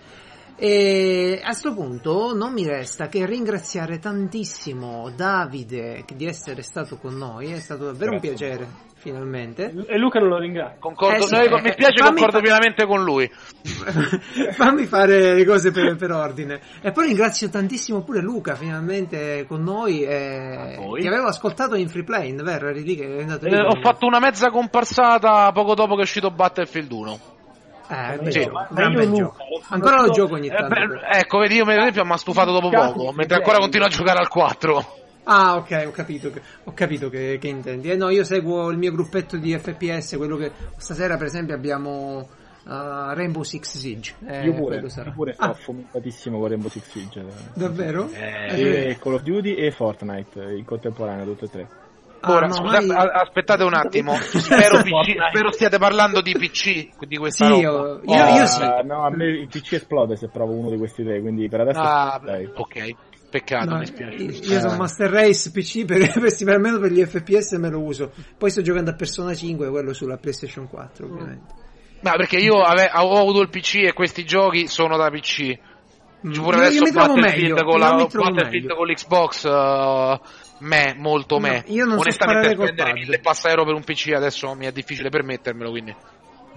E a sto punto non mi resta che ringraziare tantissimo Davide di essere stato con noi, è stato davvero un Grazie. piacere, finalmente. E Luca non lo ringrazio. Concordo, Eh sì, noi- eh, mi spiace, fammi concordo fa- pienamente con lui. Fammi fare le cose per, per ordine. E poi ringrazio tantissimo pure Luca, finalmente con noi. eh. Ti avevo ascoltato in free play, vero? Eri lì che è andato lì Eh, ho fatto una mezza comparsata poco dopo che è uscito Battlefield 1. Eh, Sì. gioco, Ma gran io Luca, Ancora lo gioco ogni Eh, tanto. beh, però. ecco, vedi, io per esempio mi ha stufato dopo poco, mentre ancora continuo a giocare al 4. Ah, ok, ho capito, che, ho capito che, che intendi. Eh, no, io seguo il mio gruppetto di FPS, quello che stasera, per esempio, abbiamo uh, Rainbow Six Siege. Eh, Io pure, io pure sto Ah, fomentatissimo con Rainbow Six Siege. davvero? E Call of Duty e Fortnite in contemporanea, tutte e tre. Ah, Ora, no, scusate, mai- aspettate un attimo. Spero, PC spero stiate parlando di PC, di questa Sì, roba. io, io, io sì. Ah, No, a me il PC esplode se provo uno di questi tre, quindi per adesso... Ah, ok, peccato, No, mi spiace. io io sono Master Race PC per, per, almeno per gli FPS me lo uso. Poi sto giocando a Persona 5, quello sulla PlayStation 4, ovviamente. No, perché io ave- ho avuto il PC e questi giochi sono da PC. Mm. Pure Io- adesso io mi trovo Battlefield meglio, con la mi trovo Battlefield meglio. con l'Xbox uh, me, molto No, me. io non so Onestamente col spendere pad. 1000 passa euro per un PC adesso mi è difficile permettermelo, quindi.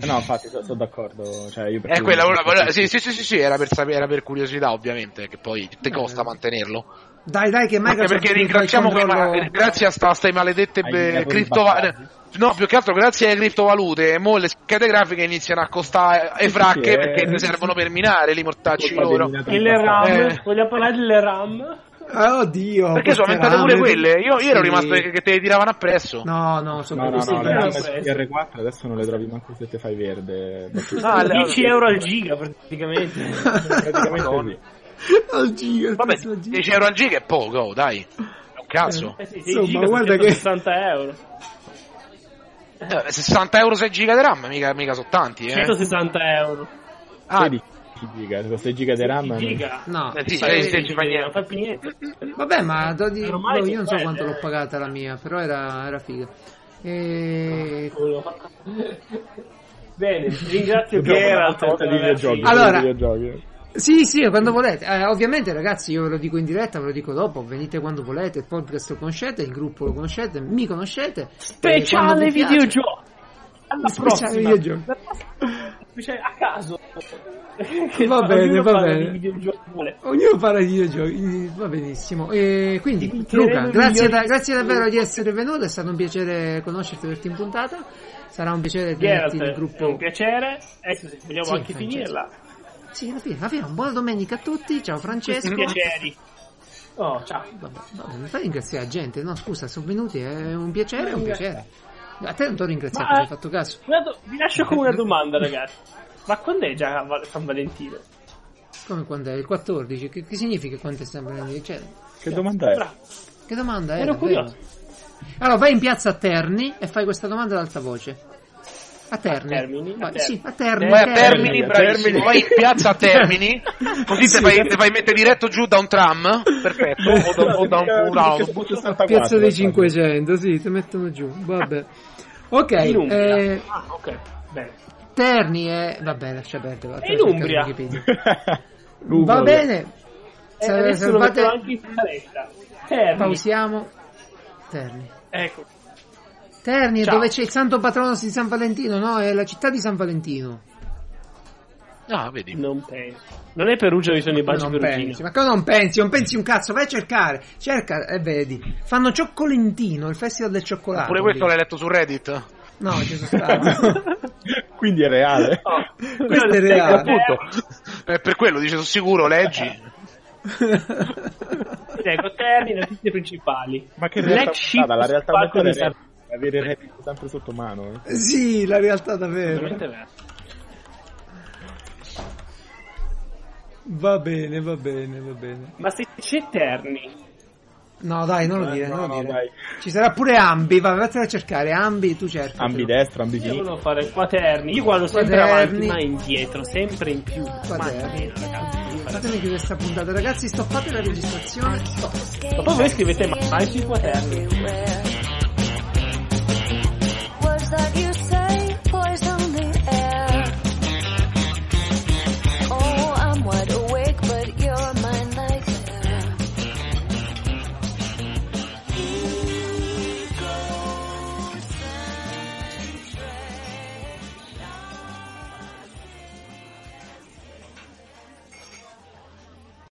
Eh No, infatti, sono, d'accordo. Cioè, io È prefiro- quella, quella- sì, sì, sì, sì, sì, era per sapere, era per curiosità, ovviamente, che poi ti Eh. costa mantenerlo. Dai, dai, che Anche Microsoft perché mi fa il ringraziamo controllo- grazie a stai maledette eh, criptovalute. No, più che altro grazie alle criptovalute, mo le schede grafiche iniziano a costare e fracche Sì, eh. perché ne servono per minare li mortacci loro. E le RAM? Eh. Vogliamo parlare delle RAM? Oddio. Perché sono aumentate pure quelle? Io, io ero Sì. rimasto che, che te le tiravano appresso. No, no, sono No, no, no, sì, le però RAM preso. PR4 adesso non le trovi manco se te fai verde. Ah, le- 10 euro al giga praticamente. Praticamente sì. al giga, Vabbè, prezzo al giga. 10 euro al giga è poco, oh, dai. È un cazzo. Eh sì, sei Insomma, guarda che- 60 euro. Eh, 60 euro 6 giga di RAM, mica, mica sono tanti, eh. 160 euro. Ah, 16 giga, con 6 giga di RAM. non- Giga. No, Eh sì, ci fa niente. Non fa più niente. vabbè, ma do- di- Ormai boh, io non so prende, quanto l'ho eh. pagata la mia, però era, era figa. E... Bene, ringrazio Geralt. volta di videogiochi. Allora- di videogiochi. Sì, sì, quando volete. Eh, ovviamente, ragazzi, io ve lo dico in diretta, ve lo dico dopo. Venite quando volete. Il podcast lo conoscete, il gruppo lo conoscete, mi conoscete. Eh, Speciale vi piace- videogiochi. Alla Speciale prossima. videogiochi. Speciale a caso. Che Va bene, va bene. Ognuno parla di videogiochi, va benissimo. E quindi, Luca, grazie, da- grazie davvero di essere venuto, è stato un piacere conoscerti per in puntata. Sarà un piacere tenerti nel è un gruppo. piacere. Adesso se vogliamo Sì, anche Francesco. finirla. Sì, alla fine, alla fine, buona domenica a tutti. Ciao Francesco. Piaceri. Oh, ciao. Vabbè, vabbè, mi fai ringraziare la gente? No, scusa, sono venuti, è un piacere, è un piacere. A te non ti ho ringraziato, Ma- hai fatto caso. Do- Vi lascio con una domanda, ragazzi. Ma quando è già San Valentino? Come quando è il 14? Che, che significa quando è San Valentino? Cioè, Che domanda è? Bravo. che domanda è? Ero curioso. Allora, vai in piazza a Terni e fai questa domanda ad alta voce. A Termini? A Vai, Terni. Sì, a Terni. Vai a. Termini, a bravissimo. Termini. Vai in piazza a Termini, così te fai, te fai mettere diretto giù da un tram, perfetto, o da, o da un, un autobus. Piazza dei 500, sì, ti mettono giù. Vabbè. Ok, eh, Ah, ok. Bene. Terni è... Vabbè, lascia perdere. va, te in lo cerco Umbria. su Wikipedia. Va bene. Eh, Sa- adesso lo salvate- metto anche in. Terni. Pausiamo. Terni. Ecco. Terni è Ciao. dove c'è il santo patrono di San Valentino, no? È la città di San Valentino. Ah, vedi. Non penso. Non è Perugia dove sono i baci non perugini. pensi, ma cosa non pensi? Non pensi un cazzo, vai a cercare. Cerca e vedi. Fanno Cioccolentino, il festival del cioccolato. Pure questo lì. l'hai letto su Reddit? No, ci sono stato. Quindi è reale. Oh, Questo è reale. Appunto. Eh, per quello dice, sono sicuro, leggi. Ecco, Terni, notizie principali. Ma che Black realtà Sheep aumentata? La realtà di San- avere il reddito sempre sotto mano. eh. sì, la realtà davvero. Va bene, va bene, va bene. Ma se c'è Terni, No, dai, non lo Eh, dire, no, non lo no, dire. dai. Ci sarà pure Ambi, vai, vattene a cercare. Ambi, tu cerchi. Ambidestro, io ambisinistra. volevo fare quaterni. Io guardo sempre Quaterni. avanti, mai indietro, sempre in più. Quaterni. Mamma mia, ragazzi. Fatemi chiudere questa puntata, ragazzi. Stoppate la registrazione. Ma poi voi scrivete mai sui quaterni. thought you.